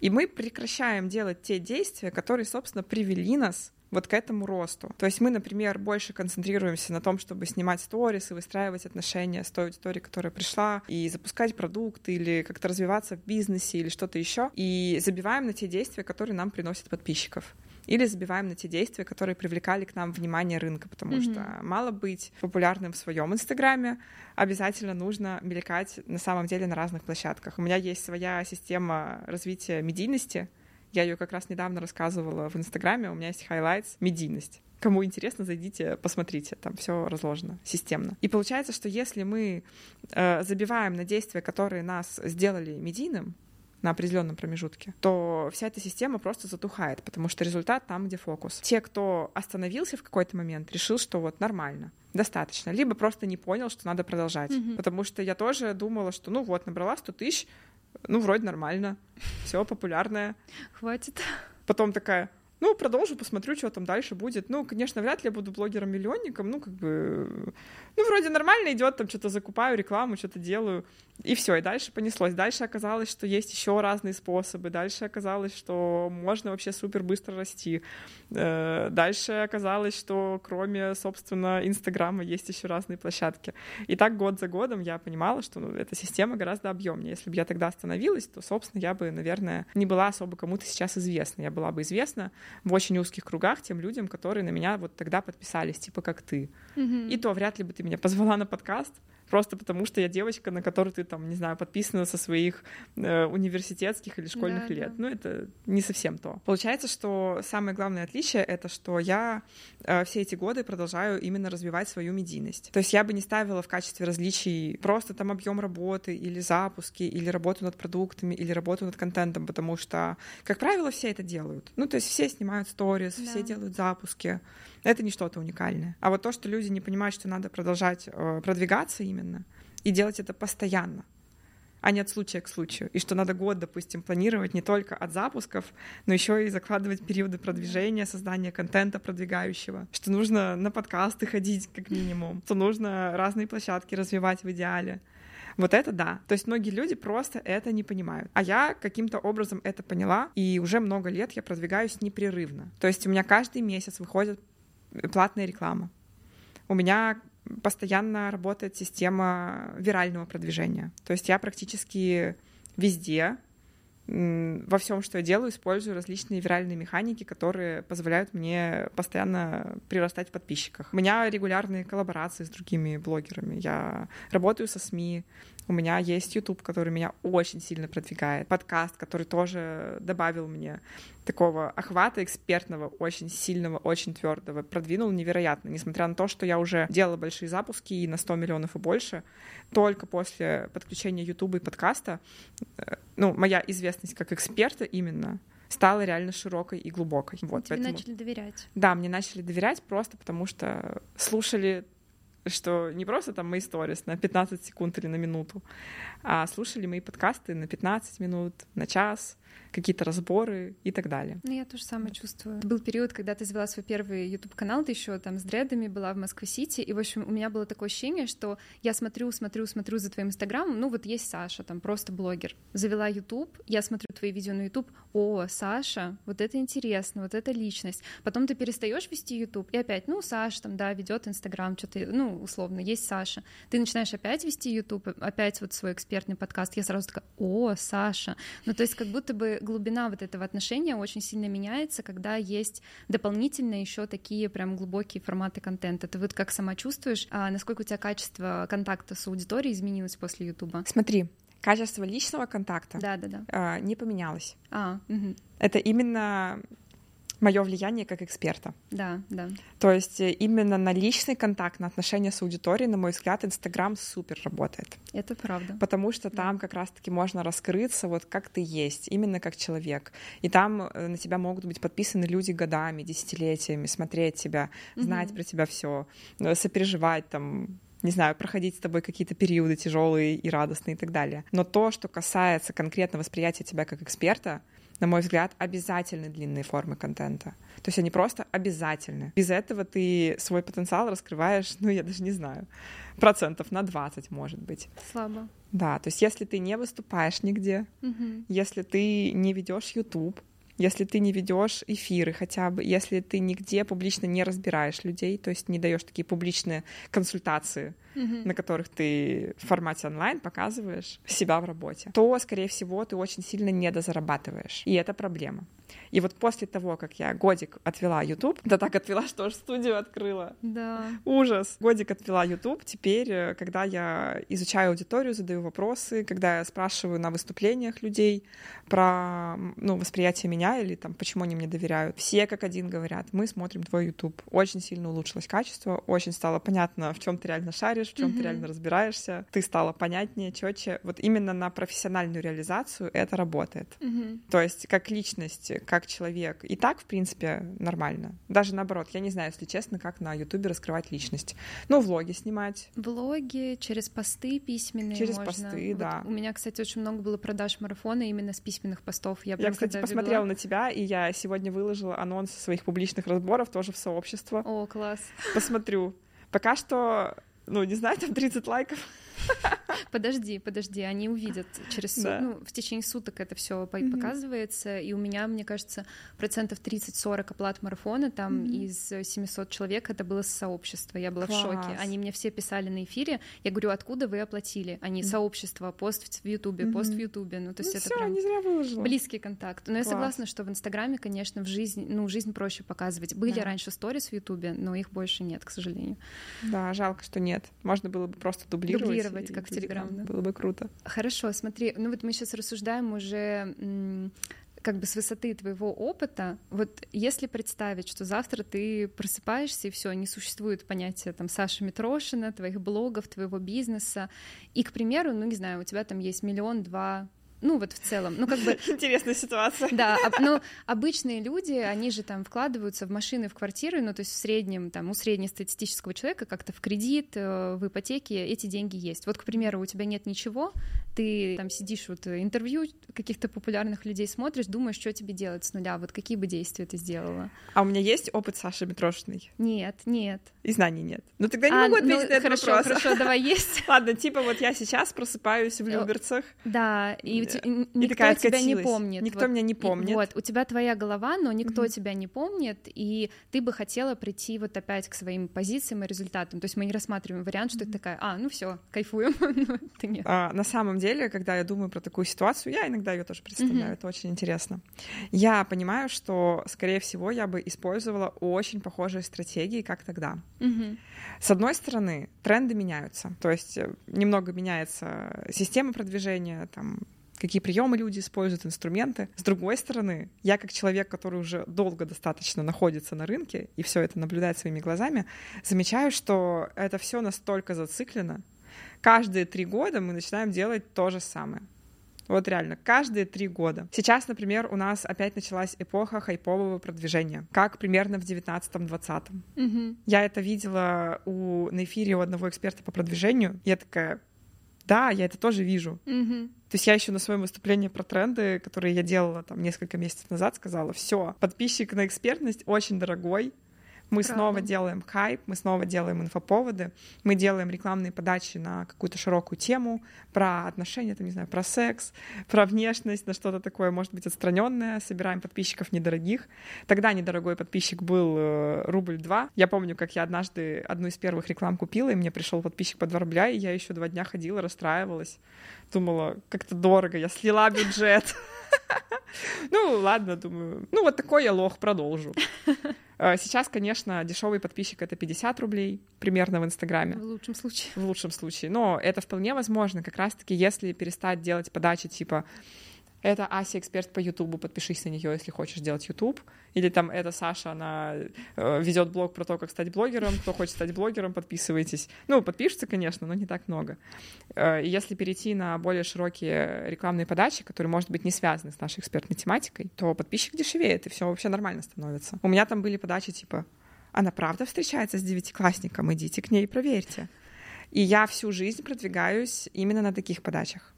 И мы прекращаем делать те действия, которые, собственно, привели нас вот к этому росту. То есть мы, например, больше концентрируемся на том, чтобы снимать сторис и выстраивать отношения с той аудиторией, которая пришла, и запускать продукт или как-то развиваться в бизнесе или что-то еще, и забиваем на те действия, которые нам приносят подписчиков или забиваем на те действия, которые привлекали к нам внимание рынка, потому mm-hmm. что мало быть популярным в своем инстаграме, обязательно нужно мелькать на самом деле на разных площадках. У меня есть своя система развития медийности, я ее как раз недавно рассказывала в Инстаграме. У меня есть highlights медийность. Кому интересно, зайдите, посмотрите, там все разложено системно. И получается, что если мы э, забиваем на действия, которые нас сделали медийным, на определенном промежутке, то вся эта система просто затухает, потому что результат там, где фокус. Те, кто остановился в какой-то момент, решил, что вот нормально, достаточно, либо просто не понял, что надо продолжать. Mm-hmm. Потому что я тоже думала, что ну вот, набрала 100 тысяч, ну вроде нормально, все популярное. Хватит. Потом такая, ну, продолжу, посмотрю, что там дальше будет. Ну, конечно, вряд ли я буду блогером-миллионником, ну, как бы, ну, вроде нормально идет, там что-то закупаю, рекламу, что-то делаю, и все, и дальше понеслось. Дальше оказалось, что есть еще разные способы, дальше оказалось, что можно вообще супер быстро расти. Э, дальше оказалось, что кроме, собственно, Инстаграма есть еще разные площадки. И так год за годом я понимала, что ну, эта система гораздо объемнее. Если бы я тогда остановилась, то, собственно, я бы, наверное, не была особо кому-то сейчас известна. Я была бы известна в очень узких кругах тем людям, которые на меня вот тогда подписались, типа как ты. Mm-hmm. И то вряд ли бы ты меня позвала на подкаст, просто потому что я девочка, на которую ты там, не знаю, подписана со своих э, университетских или школьных да, лет. Да. Ну, это не совсем то. Получается, что самое главное отличие — это что я э, все эти годы продолжаю именно развивать свою медийность. То есть я бы не ставила в качестве различий просто там объем работы или запуски, или работу над продуктами, или работу над контентом, потому что, как правило, все это делают. Ну, то есть все снимают сторис, да. все делают запуски. Это не что-то уникальное. А вот то, что люди не понимают, что надо продолжать э, продвигаться именно и делать это постоянно, а не от случая к случаю. И что надо год, допустим, планировать не только от запусков, но еще и закладывать периоды продвижения, создания контента продвигающего. Что нужно на подкасты ходить как минимум, что нужно разные площадки развивать в идеале. Вот это да. То есть многие люди просто это не понимают. А я каким-то образом это поняла, и уже много лет я продвигаюсь непрерывно. То есть у меня каждый месяц выходит платная реклама. У меня постоянно работает система вирального продвижения. То есть я практически везде, во всем, что я делаю, использую различные виральные механики, которые позволяют мне постоянно прирастать в подписчиках. У меня регулярные коллаборации с другими блогерами. Я работаю со СМИ, у меня есть YouTube, который меня очень сильно продвигает, подкаст, который тоже добавил мне такого охвата экспертного, очень сильного, очень твердого, продвинул невероятно, несмотря на то, что я уже делала большие запуски и на 100 миллионов и больше, только после подключения YouTube и подкаста, э, ну, моя известность как эксперта именно стала реально широкой и глубокой. Вот, Тебе поэтому... начали доверять. Да, мне начали доверять просто потому, что слушали что не просто там мои сторис на 15 секунд или на минуту, а слушали мои подкасты на 15 минут, на час, какие-то разборы и так далее. Ну, я тоже самое чувствую. Был период, когда ты завела свой первый YouTube-канал, ты еще там с дредами была в Москве-Сити, и, в общем, у меня было такое ощущение, что я смотрю, смотрю, смотрю за твоим Инстаграмом, ну, вот есть Саша, там, просто блогер. Завела YouTube, я смотрю твои видео на YouTube, о, Саша, вот это интересно, вот это личность. Потом ты перестаешь вести YouTube, и опять, ну, Саша там, да, ведет Инстаграм, что-то, ну, условно, есть Саша. Ты начинаешь опять вести YouTube, опять вот свой экспертный подкаст, я сразу такая, о, Саша. Ну, то есть как будто бы глубина вот этого отношения очень сильно меняется, когда есть дополнительно еще такие прям глубокие форматы контента. Ты вот как сама чувствуешь, а насколько у тебя качество контакта с аудиторией изменилось после Ютуба? Смотри, качество личного контакта да, да, да. А, не поменялось. А, угу. Это именно мое влияние как эксперта. Да, да. То есть э, именно на личный контакт, на отношения с аудиторией, на мой взгляд, Инстаграм супер работает. Это правда. Потому что там как раз-таки можно раскрыться вот как ты есть, именно как человек. И там э, на тебя могут быть подписаны люди годами, десятилетиями, смотреть тебя, знать угу. про тебя все, э, сопереживать там не знаю, проходить с тобой какие-то периоды тяжелые и радостные и так далее. Но то, что касается конкретно восприятия тебя как эксперта, на мой взгляд, обязательны длинные формы контента. То есть они просто обязательны. Без этого ты свой потенциал раскрываешь, ну, я даже не знаю, процентов на 20, может быть. Слабо. Да, то есть если ты не выступаешь нигде, угу. если ты не ведешь YouTube, если ты не ведешь эфиры хотя бы, если ты нигде публично не разбираешь людей, то есть не даешь такие публичные консультации, mm-hmm. на которых ты в формате онлайн показываешь себя в работе, то, скорее всего, ты очень сильно недозарабатываешь. И это проблема. И вот после того, как я годик отвела YouTube, да так отвела, что аж студию открыла. Да. Ужас. Годик отвела YouTube. Теперь, э, когда я изучаю аудиторию, задаю вопросы, когда я спрашиваю на выступлениях людей про ну, восприятие меня или там, почему они мне доверяют, все как один говорят, мы смотрим твой YouTube. Очень сильно улучшилось качество, очень стало понятно, в чем ты реально шаришь, шаришь, в чем mm-hmm. ты реально разбираешься, ты стала понятнее, четче. Вот именно на профессиональную реализацию это работает. Mm-hmm. То есть как личность, как человек. И так, в принципе, нормально. Даже наоборот, я не знаю, если честно, как на Ютубе раскрывать личность. Ну, влоги снимать. Влоги через посты письменные Через можно. посты, вот да. У меня, кстати, очень много было продаж марафона именно с письменных постов. Я, я кстати, посмотрела на тебя, и я сегодня выложила анонс своих публичных разборов тоже в сообщество. О, класс. Посмотрю. Пока что, ну, не знаю, там 30 лайков. Подожди, подожди, они увидят через да. ну, в течение суток это все mm-hmm. показывается, и у меня, мне кажется, процентов 30-40 оплат марафона там mm-hmm. из 700 человек это было сообщество, я была Класс. в шоке. Они мне все писали на эфире, я говорю, откуда вы оплатили? Они mm-hmm. сообщество, пост в Ютубе, пост в Ютубе, ну то есть ну, это всё, прям не зря выложила. близкий контакт. Но Класс. я согласна, что в Инстаграме, конечно, в жизни, ну жизнь проще показывать. Были да. раньше сторис в Ютубе, но их больше нет, к сожалению. Да, жалко, что нет. Можно было бы просто дублировать. Дублировать, как в Телеграм, да. Было бы круто. Хорошо, смотри, ну вот мы сейчас рассуждаем уже как бы с высоты твоего опыта, вот если представить, что завтра ты просыпаешься и все, не существует понятия там Саши Митрошина, твоих блогов, твоего бизнеса, и, к примеру, ну не знаю, у тебя там есть миллион-два ну вот в целом, ну как бы... Интересная ситуация. Да, ну обычные люди, они же там вкладываются в машины, в квартиры, ну то есть в среднем, там у среднестатистического человека как-то в кредит, э, в ипотеке эти деньги есть. Вот, к примеру, у тебя нет ничего, ты там сидишь, вот интервью каких-то популярных людей смотришь, думаешь, что тебе делать с нуля, вот какие бы действия ты сделала? А у меня есть опыт Саши Митрошиной? Нет, нет. И знаний нет. Ну тогда не а, могу ответить ну, на этот хорошо, вопрос. Хорошо, давай есть. Ладно, типа вот я сейчас просыпаюсь в э, Люберцах. Да, и никто такая тебя не помнит. Никто вот, меня не помнит. Вот, у тебя твоя голова, но никто mm-hmm. тебя не помнит, и ты бы хотела прийти вот опять к своим позициям и результатам. То есть мы не рассматриваем вариант, что mm-hmm. ты такая, а, ну все, кайфуем. ну, а, на самом деле, когда я думаю про такую ситуацию, я иногда ее тоже представляю, mm-hmm. это очень интересно. Я понимаю, что, скорее всего, я бы использовала очень похожие стратегии, как тогда. Mm-hmm. С одной стороны, тренды меняются, то есть э, немного меняется система продвижения, там какие приемы люди используют, инструменты. С другой стороны, я как человек, который уже долго достаточно находится на рынке и все это наблюдает своими глазами, замечаю, что это все настолько зациклено. Каждые три года мы начинаем делать то же самое. Вот реально, каждые три года. Сейчас, например, у нас опять началась эпоха хайпового продвижения, как примерно в 19-20. Угу. Я это видела у, на эфире у одного эксперта по продвижению. Я такая, да, я это тоже вижу. Mm-hmm. То есть я еще на своем выступлении про тренды, которые я делала там несколько месяцев назад, сказала, все, подписчик на экспертность очень дорогой, мы Правда. снова делаем хайп, мы снова делаем инфоповоды, мы делаем рекламные подачи на какую-то широкую тему про отношения, там, не знаю, про секс, про внешность, на что-то такое, может быть, отстраненное, собираем подписчиков недорогих. Тогда недорогой подписчик был э, рубль два. Я помню, как я однажды одну из первых реклам купила, и мне пришел подписчик по 2 рубля, и я еще два дня ходила, расстраивалась. Думала, как-то дорого, я слила бюджет. Ну, ладно, думаю. Ну, вот такой я лох, продолжу. Э, сейчас, конечно, дешевый подписчик это 50 рублей примерно в Инстаграме. В лучшем случае. В лучшем случае. Но это вполне возможно, как раз-таки, если перестать делать подачи типа это Ася эксперт по Ютубу, подпишись на нее, если хочешь делать Ютуб. Или там это Саша, она э, ведет блог про то, как стать блогером. Кто хочет стать блогером, подписывайтесь. Ну, подпишется, конечно, но не так много. Э, если перейти на более широкие рекламные подачи, которые, может быть, не связаны с нашей экспертной тематикой, то подписчик дешевеет, и все вообще нормально становится. У меня там были подачи типа она правда встречается с девятиклассником, идите к ней и проверьте. И я всю жизнь продвигаюсь именно на таких подачах.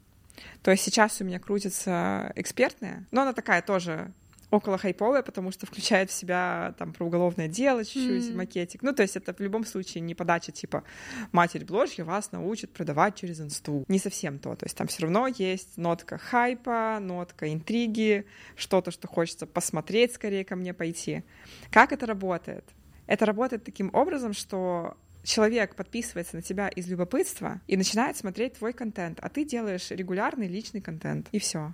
То есть сейчас у меня крутится экспертная, но она такая тоже около хайповая, потому что включает в себя там про уголовное дело чуть-чуть, mm. макетик. Ну, то есть это в любом случае не подача типа «Матерь Бложья вас научит продавать через инсту». Не совсем то. То есть там все равно есть нотка хайпа, нотка интриги, что-то, что хочется посмотреть, скорее ко мне пойти. Как это работает? Это работает таким образом, что человек подписывается на тебя из любопытства и начинает смотреть твой контент, а ты делаешь регулярный личный контент, и все.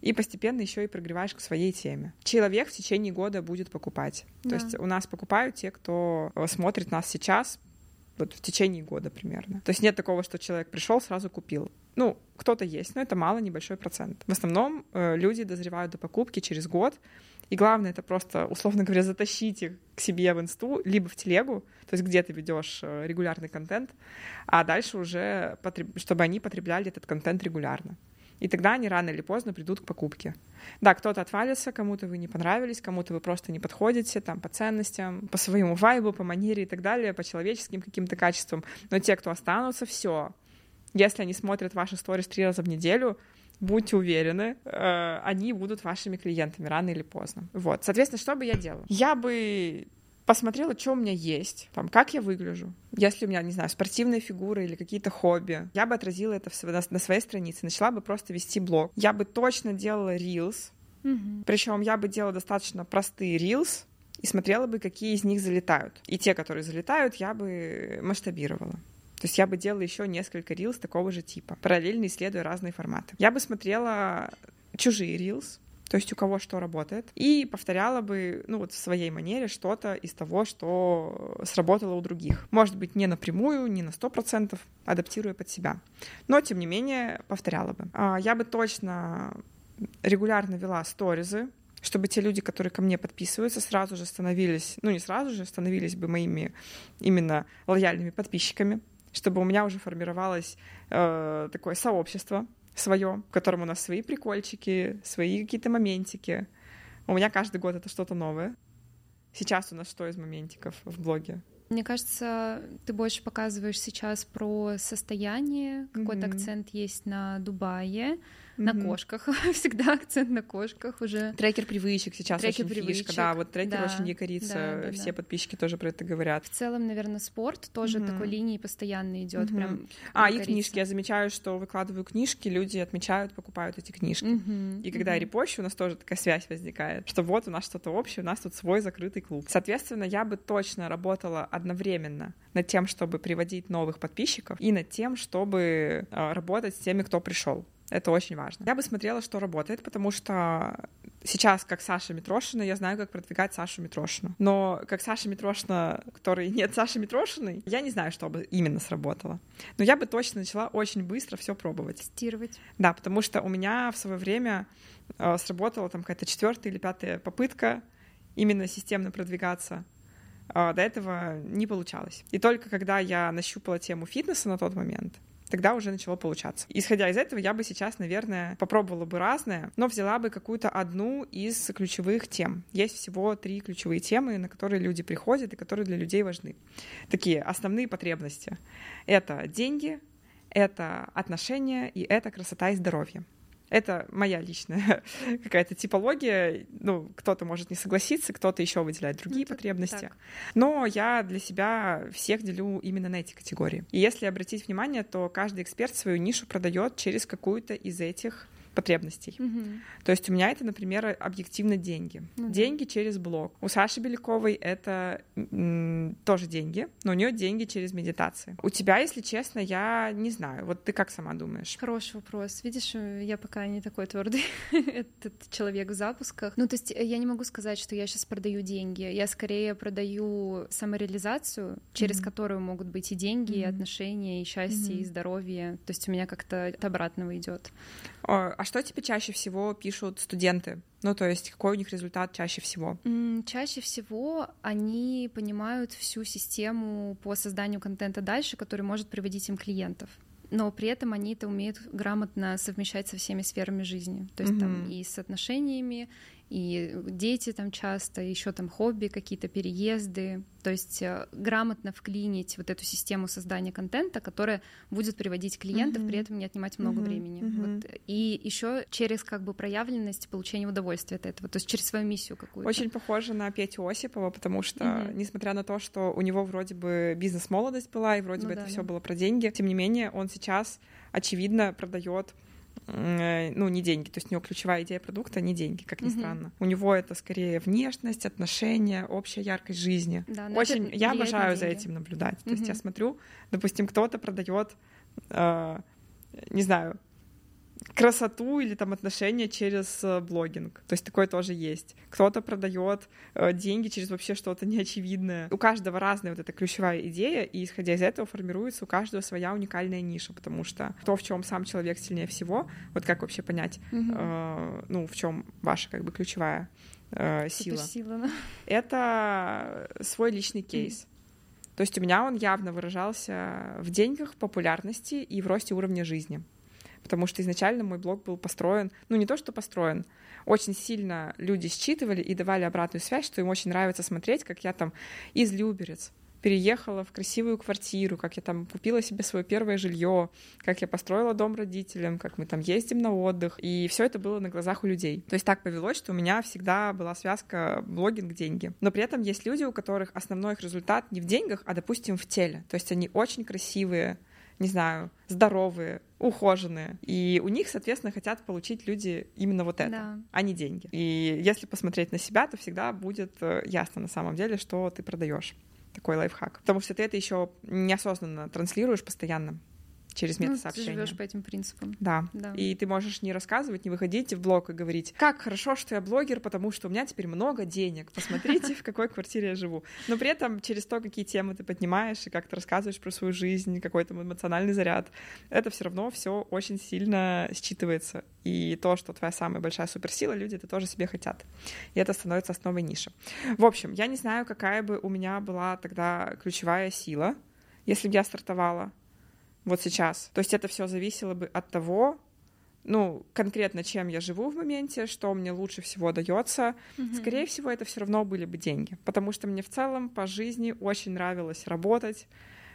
И постепенно еще и прогреваешь к своей теме. Человек в течение года будет покупать. Да. То есть у нас покупают те, кто э, смотрит нас сейчас, вот в течение года примерно. То есть нет такого, что человек пришел, сразу купил. Ну, кто-то есть, но это мало, небольшой процент. В основном э, люди дозревают до покупки через год, И главное это просто, условно говоря, затащить их к себе в инсту, либо в телегу, то есть где ты ведешь э, регулярный контент, а дальше уже, чтобы они потребляли этот контент регулярно. И тогда они рано или поздно придут к покупке. Да, кто-то отвалится, кому-то вы не понравились, кому-то вы просто не подходите там по ценностям, по своему вайбу, по манере и так далее, по человеческим каким-то качествам. Но те, кто останутся, все. Если они смотрят ваши сторис три раза в неделю, будьте уверены, э, они будут вашими клиентами рано или поздно. Вот, соответственно, что бы я делала? Я бы посмотрела, что у меня есть, там, как я выгляжу. Если у меня, не знаю, спортивные фигуры или какие-то хобби, я бы отразила это в, на, на своей странице, начала бы просто вести блог. Я бы точно делала reels, mm-hmm. причем я бы делала достаточно простые reels, и смотрела бы, какие из них залетают. И те, которые залетают, я бы масштабировала. То есть я бы делала еще несколько рилс такого же типа, параллельно исследуя разные форматы. Я бы смотрела чужие рилс, то есть у кого что работает, и повторяла бы, ну вот в своей манере что-то из того, что сработало у других. Может быть, не напрямую, не на сто процентов, адаптируя под себя. Но, тем не менее, повторяла бы. А, я бы точно регулярно вела сторизы, чтобы те люди, которые ко мне подписываются, сразу же становились, ну не сразу же, становились бы моими именно лояльными подписчиками чтобы у меня уже формировалось э, такое сообщество свое, в котором у нас свои прикольчики, свои какие-то моментики. У меня каждый год это что-то новое. Сейчас у нас что из моментиков в блоге? Мне кажется, ты больше показываешь сейчас про состояние, какой-то mm-hmm. акцент есть на Дубае, на mm-hmm. кошках. Всегда акцент на кошках уже. Трекер привычек сейчас трекер очень привычек. фишка. Да, вот трекер да, очень якорится. Да, да, Все да. подписчики тоже про это говорят. В целом, наверное, спорт тоже mm-hmm. такой линии постоянно идет. Mm-hmm. Прям а, и книжки. Я замечаю, что выкладываю книжки, люди отмечают, покупают эти книжки. Mm-hmm. И когда mm-hmm. я репощу, у нас тоже такая связь возникает, что вот у нас что-то общее, у нас тут свой закрытый клуб. Соответственно, я бы точно работала одновременно над тем, чтобы приводить новых подписчиков, и над тем, чтобы э, работать с теми, кто пришел. Это очень важно. Я бы смотрела, что работает, потому что сейчас, как Саша Митрошина, я знаю, как продвигать Сашу Митрошину. Но как Саша Митрошина, который нет Саши Митрошиной, я не знаю, что бы именно сработало. Но я бы точно начала очень быстро все пробовать. Тестировать. Да, потому что у меня в свое время э, сработала там какая-то четвертая или пятая попытка именно системно продвигаться. Э, до этого не получалось. И только когда я нащупала тему фитнеса на тот момент, тогда уже начало получаться. Исходя из этого, я бы сейчас, наверное, попробовала бы разное, но взяла бы какую-то одну из ключевых тем. Есть всего три ключевые темы, на которые люди приходят и которые для людей важны. Такие основные потребности. Это деньги, это отношения и это красота и здоровье. Это моя личная какая-то типология. Ну, кто-то может не согласиться, кто-то еще выделяет другие ну, потребности. Так. Но я для себя всех делю именно на эти категории. И если обратить внимание, то каждый эксперт свою нишу продает через какую-то из этих потребностей. Угу. То есть у меня это, например, объективно деньги. Ну, деньги да. через блог. У Саши Беляковой это м, тоже деньги, но у нее деньги через медитации. У тебя, если честно, я не знаю. Вот ты как сама думаешь? Хороший вопрос. Видишь, я пока не такой твердый этот человек в запусках. Ну, то есть я не могу сказать, что я сейчас продаю деньги. Я скорее продаю самореализацию, через mm-hmm. которую могут быть и деньги, mm-hmm. и отношения, и счастье, mm-hmm. и здоровье. То есть у меня как-то от обратного идет. А что тебе чаще всего пишут студенты? Ну, то есть какой у них результат чаще всего? Чаще всего они понимают всю систему по созданию контента дальше, который может приводить им клиентов но при этом они это умеют грамотно совмещать со всеми сферами жизни, то есть mm-hmm. там и с отношениями, и дети там часто, еще там хобби, какие-то переезды, то есть э, грамотно вклинить вот эту систему создания контента, которая будет приводить клиентов, mm-hmm. при этом не отнимать много mm-hmm. времени. Mm-hmm. Вот. И еще через как бы проявленность получения удовольствия от этого, то есть через свою миссию какую-то. Очень похоже на Петю Осипова, потому что, mm-hmm. несмотря на то, что у него вроде бы бизнес-молодость была, и вроде ну, бы да, это да. все было про деньги, тем не менее он сейчас очевидно продает ну, не деньги. То есть у него ключевая идея продукта не деньги, как ни mm-hmm. странно. У него это скорее внешность, отношения, общая яркость жизни. Да, Очень я обожаю за этим наблюдать. То есть я смотрю, допустим, кто-то продает, э, не знаю, красоту или там отношения через э, блогинг. То есть такое тоже есть. Кто-то продает э, деньги через вообще что-то неочевидное. У каждого разная вот эта ключевая идея, и исходя из этого формируется у каждого своя уникальная ниша, потому что то, в чем сам человек сильнее всего, вот как вообще понять, mm-hmm. э, ну, в чем ваша как бы ключевая э, сила. Суперсила, да. Это свой личный кейс. То есть у меня он явно выражался в деньгах, популярности и в росте уровня жизни. Потому что изначально мой блог был построен, ну не то, что построен, очень сильно люди считывали и давали обратную связь, что им очень нравится смотреть, как я там из Люберец переехала в красивую квартиру, как я там купила себе свое первое жилье, как я построила дом родителям, как мы там ездим на отдых. И все это было на глазах у людей. То есть так повелось, что у меня всегда была связка блогинг-деньги. Но при этом есть люди, у которых основной их результат не в деньгах, а, допустим, в теле. То есть они очень красивые, не знаю, здоровые, ухоженные. И у них, соответственно, хотят получить люди именно вот это, Да. а не деньги. И если посмотреть на себя, то всегда будет э, ясно на самом деле, что ты продаешь. Такой лайфхак. Потому что ты это еще неосознанно транслируешь постоянно через Ну, ты живешь по этим принципам. Да. Да. И ты можешь не рассказывать, не выходить в блог и говорить, как хорошо, что я блогер, потому что у меня теперь много денег. Посмотрите, в какой квартире я живу. Но при этом через то, какие темы ты поднимаешь и как ты рассказываешь про свою жизнь, какой там эмоциональный заряд, это все равно все очень сильно считывается. И то, что твоя самая большая суперсила, люди это тоже себе хотят. И это становится основой ниши. В общем, я не знаю, какая бы у меня была тогда ключевая сила, если бы я стартовала вот сейчас. То есть это все зависело бы от того, ну, конкретно чем я живу в моменте, что мне лучше всего дается. Мгм. Скорее всего, это все равно были бы деньги. Потому что мне в целом по жизни очень нравилось работать,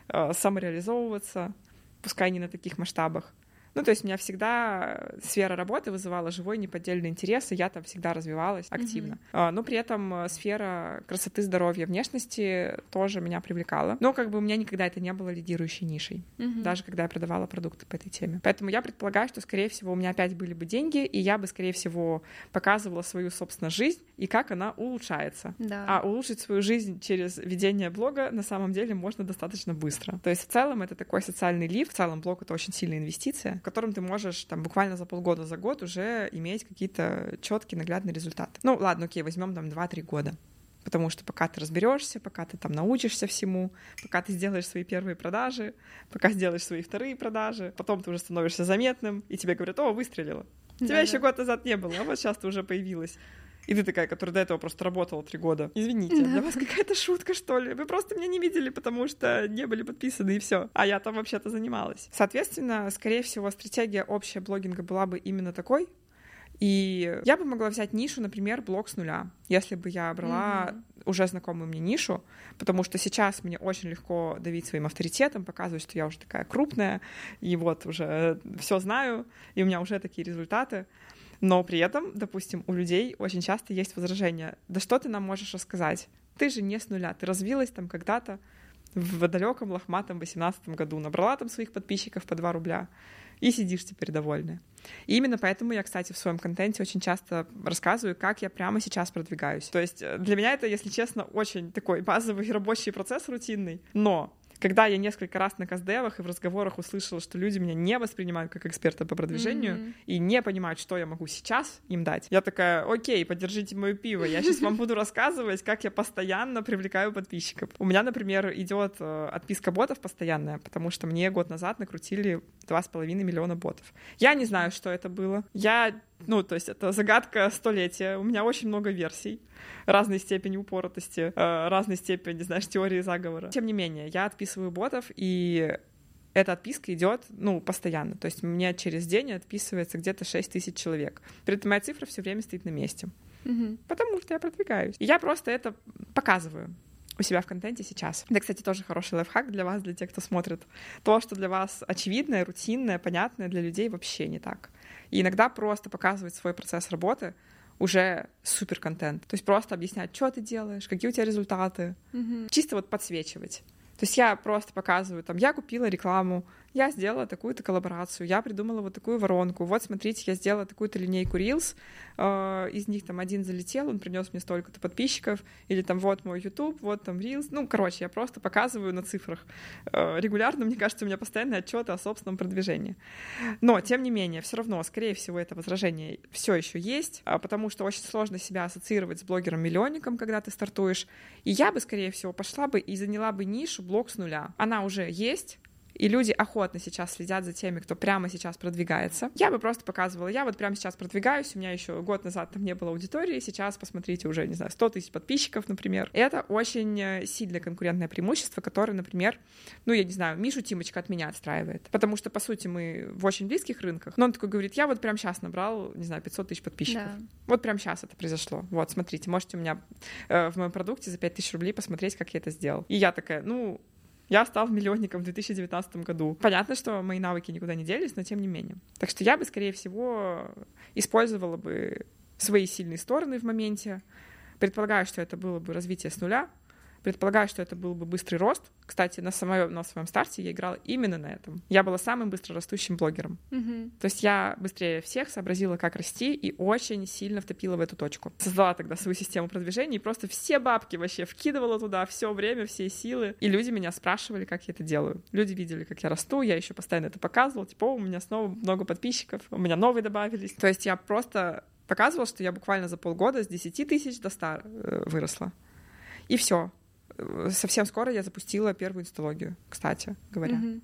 э, самореализовываться, пускай не на таких масштабах. Ну, то есть меня всегда сфера работы вызывала живой неподдельный интерес, и я там всегда развивалась активно. А, Но при этом э, сфера красоты, здоровья, внешности тоже меня привлекала. Но как бы у меня никогда это не было лидирующей нишей Мгм. даже когда я продавала продукты по этой теме. Поэтому я предполагаю, что, скорее всего, у меня опять были бы деньги, и я бы, скорее всего, показывала свою, собственно, жизнь и как она улучшается. Да. А улучшить свою жизнь через ведение блога на самом деле можно достаточно быстро. То есть в целом это такой социальный лифт, в целом блог — это очень сильная инвестиция, в котором ты можешь там буквально за полгода, за год уже иметь какие-то четкие наглядные результаты. Ну ладно, окей, возьмем там 2-3 года. Потому что пока ты разберешься, пока ты там научишься всему, пока ты сделаешь свои первые продажи, пока сделаешь свои вторые продажи, потом ты уже становишься заметным, и тебе говорят, о, выстрелила. Тебя Да-да. еще год назад не было, а вот сейчас ты уже появилась. И ты такая, которая до этого просто работала три года. Извините, Да. для вас какая-то шутка, что ли? Вы просто меня не видели, потому что не были подписаны, и все. А я там вообще-то занималась. Соответственно, скорее всего, стратегия общая блогинга была бы именно такой. И я бы могла взять нишу, например, блог с нуля, если бы я брала Мгм. уже знакомую мне нишу, потому что сейчас мне очень легко давить своим авторитетом, показывать, что я уже такая крупная, и вот уже все знаю, и у меня уже такие результаты. Но при этом, допустим, у людей очень часто есть возражение. Да что ты нам можешь рассказать? Ты же не с нуля, ты развилась там когда-то в далеком лохматом 18 году, набрала там своих подписчиков по 2 рубля и сидишь теперь довольная. И именно поэтому я, кстати, в своем контенте очень часто рассказываю, как я прямо сейчас продвигаюсь. То есть э, для меня это, если честно, очень такой базовый рабочий процесс рутинный. Но когда я несколько раз на каздевах и в разговорах услышала, что люди меня не воспринимают как эксперта по продвижению Мгм. и не понимают, что я могу сейчас им дать, я такая, окей, поддержите мое пиво, я сейчас вам буду рассказывать, как я постоянно привлекаю подписчиков. У меня, например, идет э, отписка ботов постоянная, потому что мне год назад накрутили 2,5 миллиона ботов. Я не знаю, что это было. Я, ну, то есть это загадка столетия. У меня очень много версий разной степени упоротости, э, разной степени, знаешь, теории заговора. Тем не менее, я отписываю ботов, и эта отписка идет, ну, постоянно. То есть мне через день отписывается где-то 6 тысяч человек. При этом моя цифра все время стоит на месте. Мгм. Потому что я продвигаюсь. И я просто это показываю у себя в контенте сейчас. Это, кстати, тоже хороший лайфхак для вас, для тех, кто смотрит. То, что для вас очевидное, рутинное, понятное, для людей вообще не так. И иногда просто показывать свой процесс работы уже супер контент. То есть просто объяснять, что ты делаешь, какие у тебя результаты. Мгм. Чисто вот подсвечивать. То есть я просто показываю, там, я купила рекламу, я сделала такую-то коллаборацию, я придумала вот такую воронку, вот смотрите, я сделала такую-то линейку Reels, э, из них там один залетел, он принес мне столько-то подписчиков, или там вот мой YouTube, вот там Reels, ну, короче, я просто показываю на цифрах. Э, регулярно, мне кажется, у меня постоянные отчеты о собственном продвижении. Но, тем не менее, все равно, скорее всего, это возражение все еще есть, а, потому что очень сложно себя ассоциировать с блогером-миллионником, когда ты стартуешь. И я бы, скорее всего, пошла бы и заняла бы нишу блог с нуля. Она уже есть, и люди охотно сейчас следят за теми, кто прямо сейчас продвигается, я бы просто показывала, я вот прямо сейчас продвигаюсь, у меня еще год назад там не было аудитории, сейчас посмотрите уже, не знаю, 100 тысяч подписчиков, например. Это очень э, сильное конкурентное преимущество, которое, например, ну, я не знаю, Мишу Тимочка от меня отстраивает. Потому что, по сути, мы в очень близких рынках. Но он такой говорит, я вот прямо сейчас набрал, не знаю, 500 тысяч подписчиков. Да. Вот прямо сейчас это произошло. Вот, смотрите, можете у меня э, в моем продукте за 5 тысяч рублей посмотреть, как я это сделал. И я такая, ну, я стал миллионником в 2019 году. Понятно, что мои навыки никуда не делись, но тем не менее. Так что я бы, скорее всего, использовала бы свои сильные стороны в моменте. Предполагаю, что это было бы развитие с нуля, Предполагаю, что это был бы быстрый рост. Кстати, на, самом, на своем старте я играла именно на этом. Я была самым быстрорастущим блогером. Mm-hmm. То есть я быстрее всех сообразила, как расти, и очень сильно втопила в эту точку. Создала тогда свою систему продвижения и просто все бабки вообще вкидывала туда все время, все силы. И люди меня спрашивали, как я это делаю. Люди видели, как я расту, я еще постоянно это показывала. Типа, у меня снова много подписчиков, у меня новые добавились. То есть я просто показывала, что я буквально за полгода с 10 тысяч до 100 э, выросла. И все совсем скоро я запустила первую инсталогию, кстати говоря. Mm-hmm.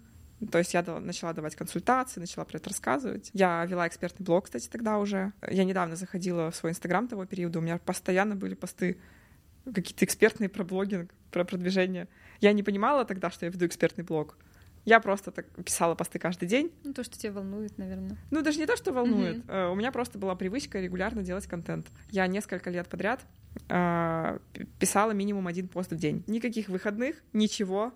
То есть я начала давать консультации, начала про это рассказывать. Я вела экспертный блог, кстати, тогда уже. Я недавно заходила в свой инстаграм того периода, у меня постоянно были посты какие-то экспертные про блогинг, про продвижение. Я не понимала тогда, что я веду экспертный блог. Я просто так писала посты каждый день. Ну, то, что тебя волнует, наверное. Ну, даже не то, что волнует. Mm-hmm. У меня просто была привычка регулярно делать контент. Я несколько лет подряд э, писала минимум один пост в день. Никаких выходных, ничего.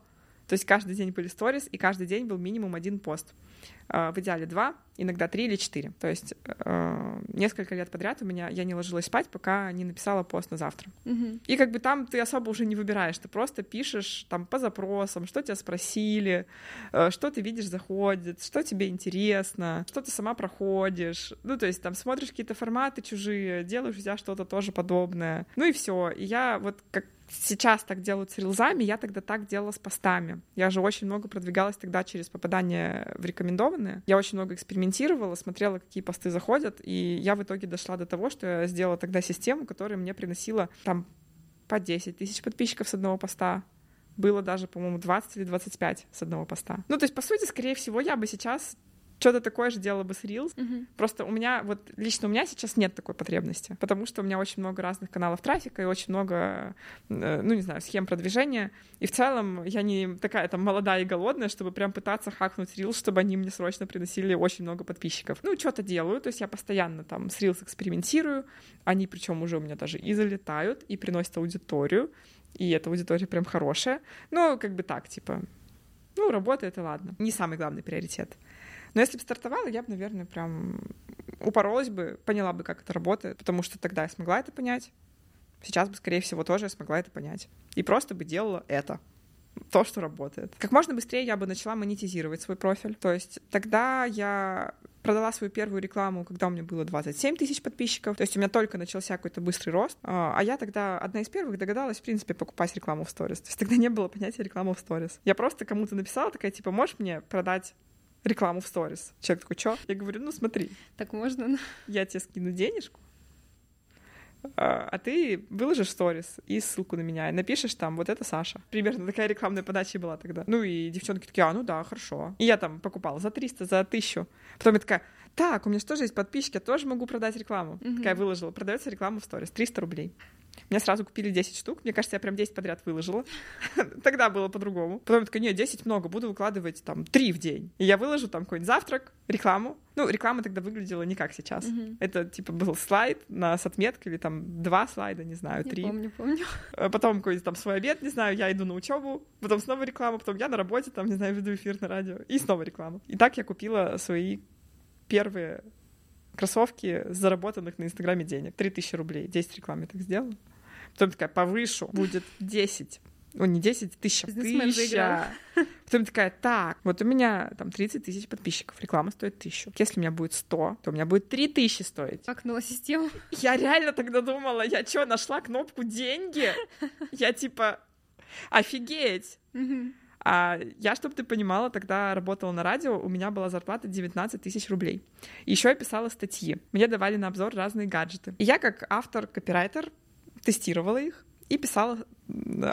То есть каждый день были сторис, и каждый день был минимум один пост. Э, в идеале два, иногда три или четыре. То есть э, несколько лет подряд у меня я не ложилась спать, пока не написала пост на завтра. Угу. И как бы там ты особо уже не выбираешь, ты просто пишешь там по запросам, что тебя спросили, э, что ты видишь заходит, что тебе интересно, что ты сама проходишь. Ну, то есть там смотришь какие-то форматы чужие, делаешь у тебя что-то тоже подобное. Ну и все. И я вот как сейчас так делают с рилзами, я тогда так делала с постами. Я же очень много продвигалась тогда через попадание в рекомендованные. Я очень много экспериментировала, смотрела, какие посты заходят, и я в итоге дошла до того, что я сделала тогда систему, которая мне приносила там по 10 тысяч подписчиков с одного поста. Было даже, по-моему, 20 или 25 с одного поста. Ну, то есть, по сути, скорее всего, я бы сейчас что-то такое же делала бы с Reels. Угу. Просто у меня, вот лично у меня сейчас нет такой потребности, потому что у меня очень много разных каналов трафика и очень много, э, ну, не знаю, схем продвижения. И в целом я не такая там молодая и голодная, чтобы прям пытаться хакнуть Reels, чтобы они мне срочно приносили очень много подписчиков. Ну, что-то делаю, то есть я постоянно там с Reels экспериментирую. Они причем уже у меня даже и залетают, и приносят аудиторию. И эта аудитория прям хорошая. Ну, как бы так, типа, ну, работает и ладно. Не самый главный приоритет. Но если бы стартовала, я бы, наверное, прям упоролась бы, поняла бы, как это работает, потому что тогда я смогла это понять. Сейчас бы, скорее всего, тоже смогла это понять. И просто бы делала это то, что работает. Как можно быстрее я бы начала монетизировать свой профиль. То есть тогда я продала свою первую рекламу, когда у меня было 27 тысяч подписчиков. То есть у меня только начался какой-то быстрый рост. А, а я тогда одна из первых догадалась, в принципе, покупать рекламу в сторис. То есть тогда не было понятия рекламы в сторис. Я просто кому-то написала, такая, типа, можешь мне продать рекламу в сторис. Человек такой, что? Я говорю, ну смотри. Так можно? Я тебе скину денежку, а, а ты выложишь сторис и ссылку на меня, и напишешь там, вот это Саша. Примерно такая рекламная подача была тогда. Ну и девчонки такие, а, ну да, хорошо. И я там покупала за 300, за 1000. Потом я такая, так, у меня же тоже есть подписчики, я тоже могу продать рекламу. Mm-hmm. Такая выложила, продается реклама в сторис, 300 рублей. Мне сразу купили 10 штук. Мне кажется, я прям 10 подряд выложила. Тогда было по-другому. Потом я такая, нет, 10 много, буду выкладывать там 3 в день. И я выложу там какой-нибудь завтрак, рекламу. Ну, реклама тогда выглядела не как сейчас. Это типа был слайд на, с отметкой или там два слайда, не знаю, три. помню, помню. Э, потом какой-то там свой обед, не знаю, я иду на учебу, потом снова реклама, потом я на работе, там, не знаю, веду эфир на радио, и снова реклама. И так я купила свои первые кроссовки заработанных на Инстаграме денег. 3000 рублей. 10 реклам я так сделала. Потом такая, повышу, будет 10. О, не 10, тысяча. Тысяча. Потом такая, так, вот у меня там 30 тысяч подписчиков, реклама стоит тысячу. Если у меня будет 100, то у меня будет 3 тысячи стоить. Окнула систему. Я реально тогда думала, я что, нашла кнопку «деньги»? Я типа, офигеть! А я, чтобы ты понимала, тогда работала на радио, у меня была зарплата 19 тысяч рублей. Еще я писала статьи. Мне давали на обзор разные гаджеты. И я как автор, копирайтер тестировала их и писала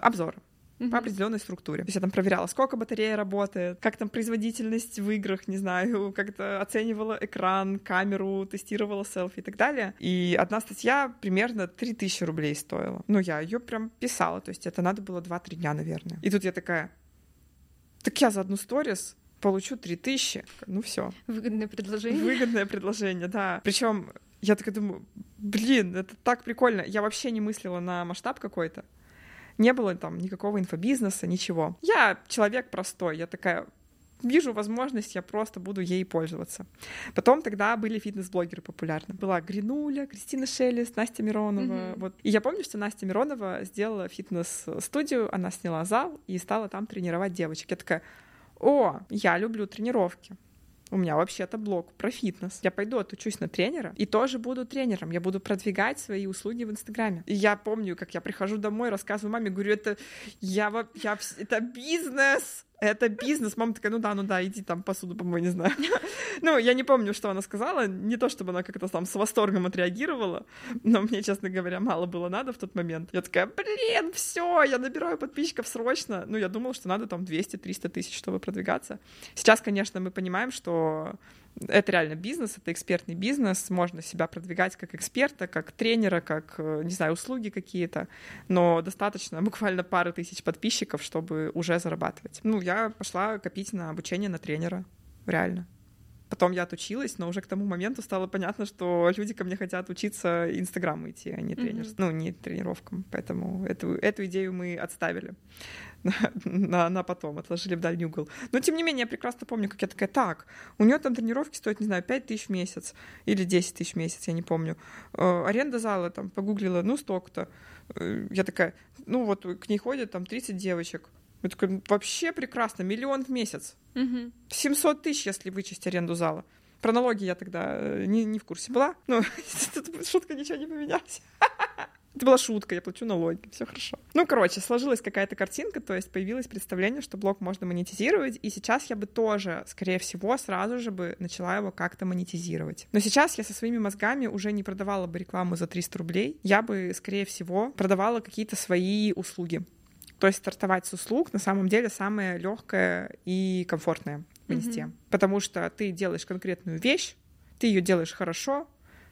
обзор. mm-hmm. по определенной структуре. То есть я там проверяла, сколько батарея работает, как там производительность в играх, не знаю, как-то оценивала экран, камеру, тестировала селфи и так далее. И одна статья примерно 3000 рублей стоила. Ну, я ее прям писала, то есть это надо было 2-3 дня, наверное. И тут я такая, так я за одну сторис получу 3000. Ну все. Выгодное предложение. Выгодное предложение, да. Причем я такая думаю, блин, это так прикольно. Я вообще не мыслила на масштаб какой-то. Не было там никакого инфобизнеса, ничего. Я человек простой, я такая, вижу возможность, я просто буду ей пользоваться. Потом тогда были фитнес-блогеры популярны. Была Гринуля, Кристина Шелест, Настя Миронова. Mm-hmm. Вот. И я помню, что Настя Миронова сделала фитнес-студию, она сняла зал и стала там тренировать девочек. Я такая, о, я люблю тренировки. У меня вообще-то блог про фитнес. Я пойду отучусь на тренера и тоже буду тренером. Я буду продвигать свои услуги в Инстаграме. И я помню, как я прихожу домой, рассказываю маме, говорю, это я, я это бизнес это бизнес. Мама такая, ну да, ну да, иди там посуду помой, не знаю. ну, я не помню, что она сказала. Не то, чтобы она как-то там с восторгом отреагировала, но мне, честно говоря, мало было надо в тот момент. Я такая, блин, все, я набираю подписчиков срочно. Ну, я думала, что надо там 200-300 тысяч, чтобы продвигаться. Сейчас, конечно, мы понимаем, что это реально бизнес, это экспертный бизнес, можно себя продвигать как эксперта, как тренера, как, э, не знаю, услуги какие-то, но достаточно буквально пары тысяч подписчиков, чтобы уже зарабатывать. Ну, я пошла копить на обучение на тренера, реально. Потом я отучилась, но уже к тому моменту стало понятно, что люди ко мне хотят учиться Инстаграму идти, а не тренер, mm-hmm. ну, не тренировкам. Поэтому эту, эту идею мы отставили на, на, на потом, отложили в дальний угол. Но, тем не менее, я прекрасно помню, как я такая, так, у нее там тренировки стоят, не знаю, 5 тысяч в месяц или 10 тысяч в месяц, я не помню. Э, аренда зала, там, погуглила, ну, столько-то. Э, я такая, ну, вот к ней ходят там 30 девочек. Я такая, вообще прекрасно, миллион в месяц. Угу. 700 тысяч, если вычесть аренду зала. Про налоги я тогда э, не, не в курсе была. Ну, шутка ничего не поменялась. Это была шутка, я плачу налоги, все хорошо. Ну, короче, сложилась какая-то картинка, то есть появилось представление, что блог можно монетизировать, и сейчас я бы тоже, скорее всего, сразу же бы начала его как-то монетизировать. Но сейчас я со своими мозгами уже не продавала бы рекламу за 300 рублей, я бы, скорее всего, продавала какие-то свои услуги. То есть стартовать с услуг на самом деле самое легкое и комфортное в инсте. Mm-hmm. Потому что ты делаешь конкретную вещь, ты ее делаешь хорошо,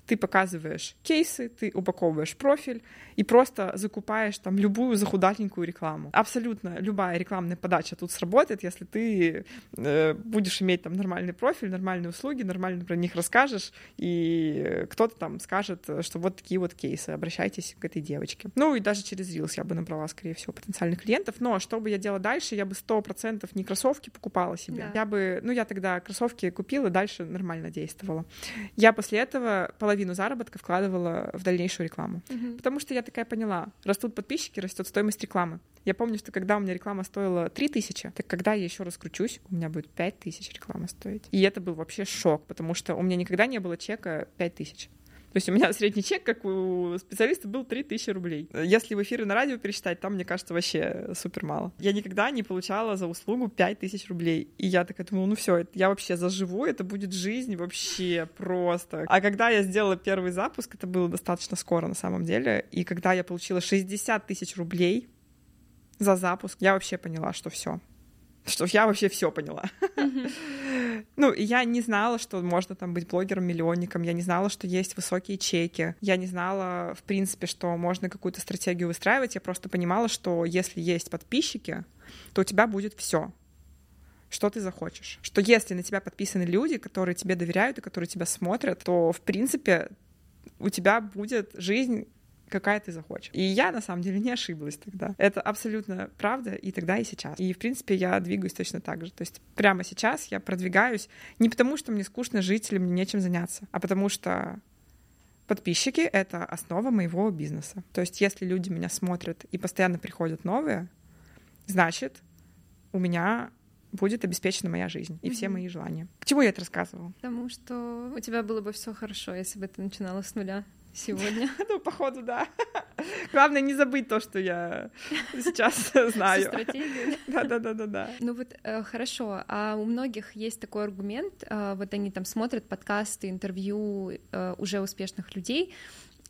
ты показываешь кейсы, ты упаковываешь профиль и просто закупаешь там любую захудатенькую рекламу. Абсолютно любая рекламная подача тут сработает, если ты э, будешь иметь там нормальный профиль, нормальные услуги, нормально про них расскажешь, и кто-то там скажет, что вот такие вот кейсы, обращайтесь к этой девочке. Ну и даже через Reels я бы набрала, скорее всего, потенциальных клиентов, но что бы я делала дальше, я бы сто процентов не кроссовки покупала себе. Да. Я бы, ну я тогда кроссовки купила, дальше нормально действовала. Я после этого половину половину заработка вкладывала в дальнейшую рекламу. Угу. Потому что я такая поняла, растут подписчики, растет стоимость рекламы. Я помню, что когда у меня реклама стоила 3 тысячи, так когда я еще раскручусь, у меня будет 5 тысяч реклама стоить. И это был вообще шок, потому что у меня никогда не было чека 5 тысяч. То есть у меня средний чек, как у специалиста, был 3000 рублей. Если в эфиры на радио пересчитать, там, мне кажется, вообще супер мало. Я никогда не получала за услугу 5000 рублей. И я такая думала, ну все, я вообще заживу, это будет жизнь вообще просто. А когда я сделала первый запуск, это было достаточно скоро на самом деле, и когда я получила 60 тысяч рублей за запуск, я вообще поняла, что все что я вообще все поняла. ну, я не знала, что можно там быть блогером-миллионником, я не знала, что есть высокие чеки, я не знала, в принципе, что можно какую-то стратегию выстраивать, я просто понимала, что если есть подписчики, то у тебя будет все что ты захочешь. Что если на тебя подписаны люди, которые тебе доверяют и которые тебя смотрят, то, в принципе, у тебя будет жизнь какая ты захочешь. И я, на самом деле, не ошиблась тогда. Это абсолютно правда и тогда, и сейчас. И, в принципе, я двигаюсь точно так же. То есть прямо сейчас я продвигаюсь не потому, что мне скучно жить или мне нечем заняться, а потому что подписчики — это основа моего бизнеса. То есть если люди меня смотрят и постоянно приходят новые, значит, у меня будет обеспечена моя жизнь и mm-hmm. все мои желания. К чему я это рассказывала? Потому что у тебя было бы все хорошо, если бы ты начинала с нуля сегодня. Ну, походу, да. Главное не забыть то, что я сейчас знаю. Стратегию. Да, да, да, да, да. Ну вот э, хорошо. А у многих есть такой аргумент. Э, вот они там смотрят подкасты, интервью э, уже успешных людей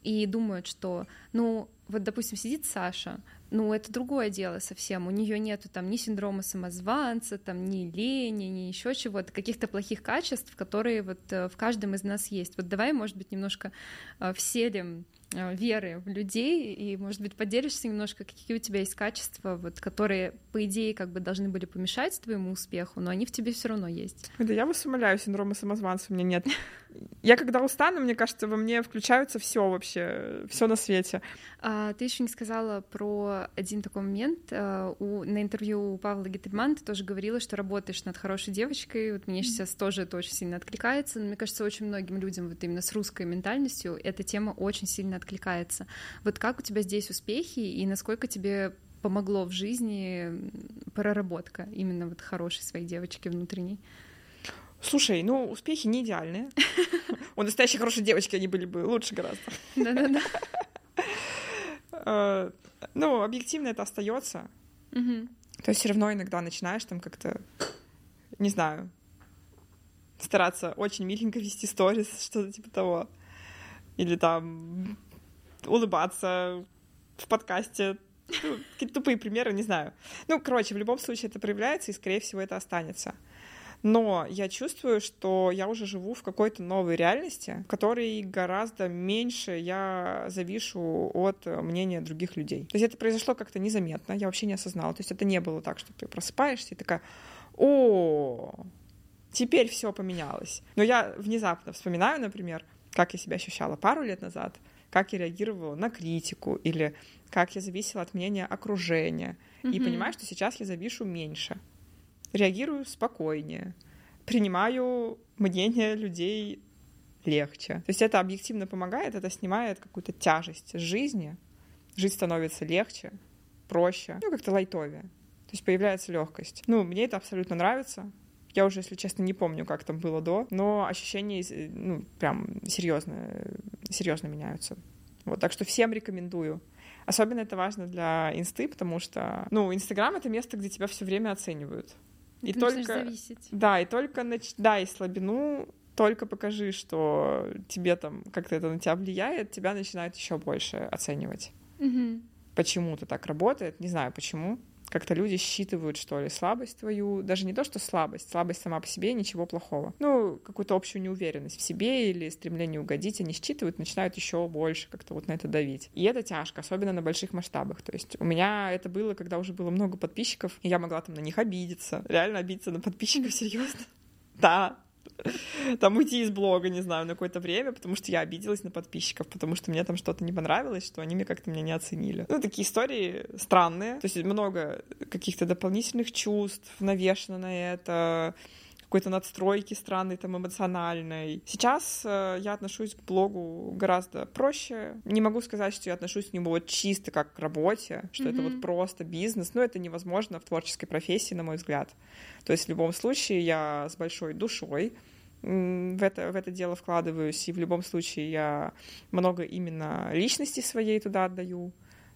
и думают, что, ну, вот, допустим, сидит Саша, ну, это другое дело совсем. У нее нету там ни синдрома самозванца, там ни лени, ни еще чего-то, каких-то плохих качеств, которые вот э, в каждом из нас есть. Вот давай, может быть, немножко э, вселим веры в людей, и, может быть, поделишься немножко, какие у тебя есть качества, вот, которые, по идее, как бы должны были помешать твоему успеху, но они в тебе все равно есть. Да я вас умоляю, синдрома самозванца у меня нет. Я когда устану, мне кажется, во мне включаются все вообще, все на свете. А, ты еще не сказала про один такой момент. А, у, на интервью у Павла Гительмана ты тоже говорила, что работаешь над хорошей девочкой. Вот мне сейчас тоже это очень сильно откликается. Но мне кажется, очень многим людям вот именно с русской ментальностью эта тема очень сильно откликается. Вот как у тебя здесь успехи и насколько тебе помогло в жизни проработка именно вот хорошей своей девочки внутренней? Слушай, ну, успехи не идеальные. У настоящей хорошей девочки они были бы лучше гораздо. Да-да-да. Э, ну, объективно это остается. То есть все равно иногда начинаешь там как-то, не знаю, стараться очень миленько вести сторис, что-то типа того. Или там улыбаться в подкасте. Ну, какие-то тупые примеры, не знаю. Ну, короче, в любом случае это проявляется, и, скорее всего, это останется. Но я чувствую, что я уже живу в какой-то новой реальности, в которой гораздо меньше я завишу от мнения других людей. То есть это произошло как-то незаметно, я вообще не осознала. То есть это не было так, что ты просыпаешься и такая, о, теперь все поменялось. Но я внезапно вспоминаю, например, как я себя ощущала пару лет назад, как я реагировала на критику или как я зависела от мнения окружения. Mm-hmm. И понимаю, что сейчас я завишу меньше реагирую спокойнее, принимаю мнение людей легче. То есть это объективно помогает, это снимает какую-то тяжесть жизни, жизнь становится легче, проще, ну, как-то лайтовее. То есть появляется легкость. Ну, мне это абсолютно нравится. Я уже, если честно, не помню, как там было до, но ощущения, ну, прям серьезно, серьезно меняются. Вот, так что всем рекомендую. Особенно это важно для инсты, потому что, ну, Инстаграм — это место, где тебя все время оценивают. И Ты только зависеть. Да, и только нач... да, и слабину только покажи, что тебе там как-то это на тебя влияет, тебя начинают еще больше оценивать. Угу. Почему-то так работает, не знаю почему как-то люди считывают, что ли, слабость твою, даже не то, что слабость, слабость сама по себе, ничего плохого. Ну, какую-то общую неуверенность в себе или стремление угодить они считывают, начинают еще больше как-то вот на это давить. И это тяжко, особенно на больших масштабах. То есть у меня это было, когда уже было много подписчиков, и я могла там на них обидеться. Реально обидеться на подписчиков, серьезно. Да, там уйти из блога, не знаю, на какое-то время, потому что я обиделась на подписчиков, потому что мне там что-то не понравилось, что они мне как-то меня не оценили. Ну, такие истории странные, то есть много каких-то дополнительных чувств навешано на это, какой-то надстройки странной, там, эмоциональной. Сейчас э, я отношусь к блогу гораздо проще. Не могу сказать, что я отношусь к нему вот чисто как к работе, что mm-hmm. это вот просто бизнес, но это невозможно в творческой профессии, на мой взгляд. То есть в любом случае я с большой душой в это, в это дело вкладываюсь, и в любом случае я много именно личности своей туда отдаю.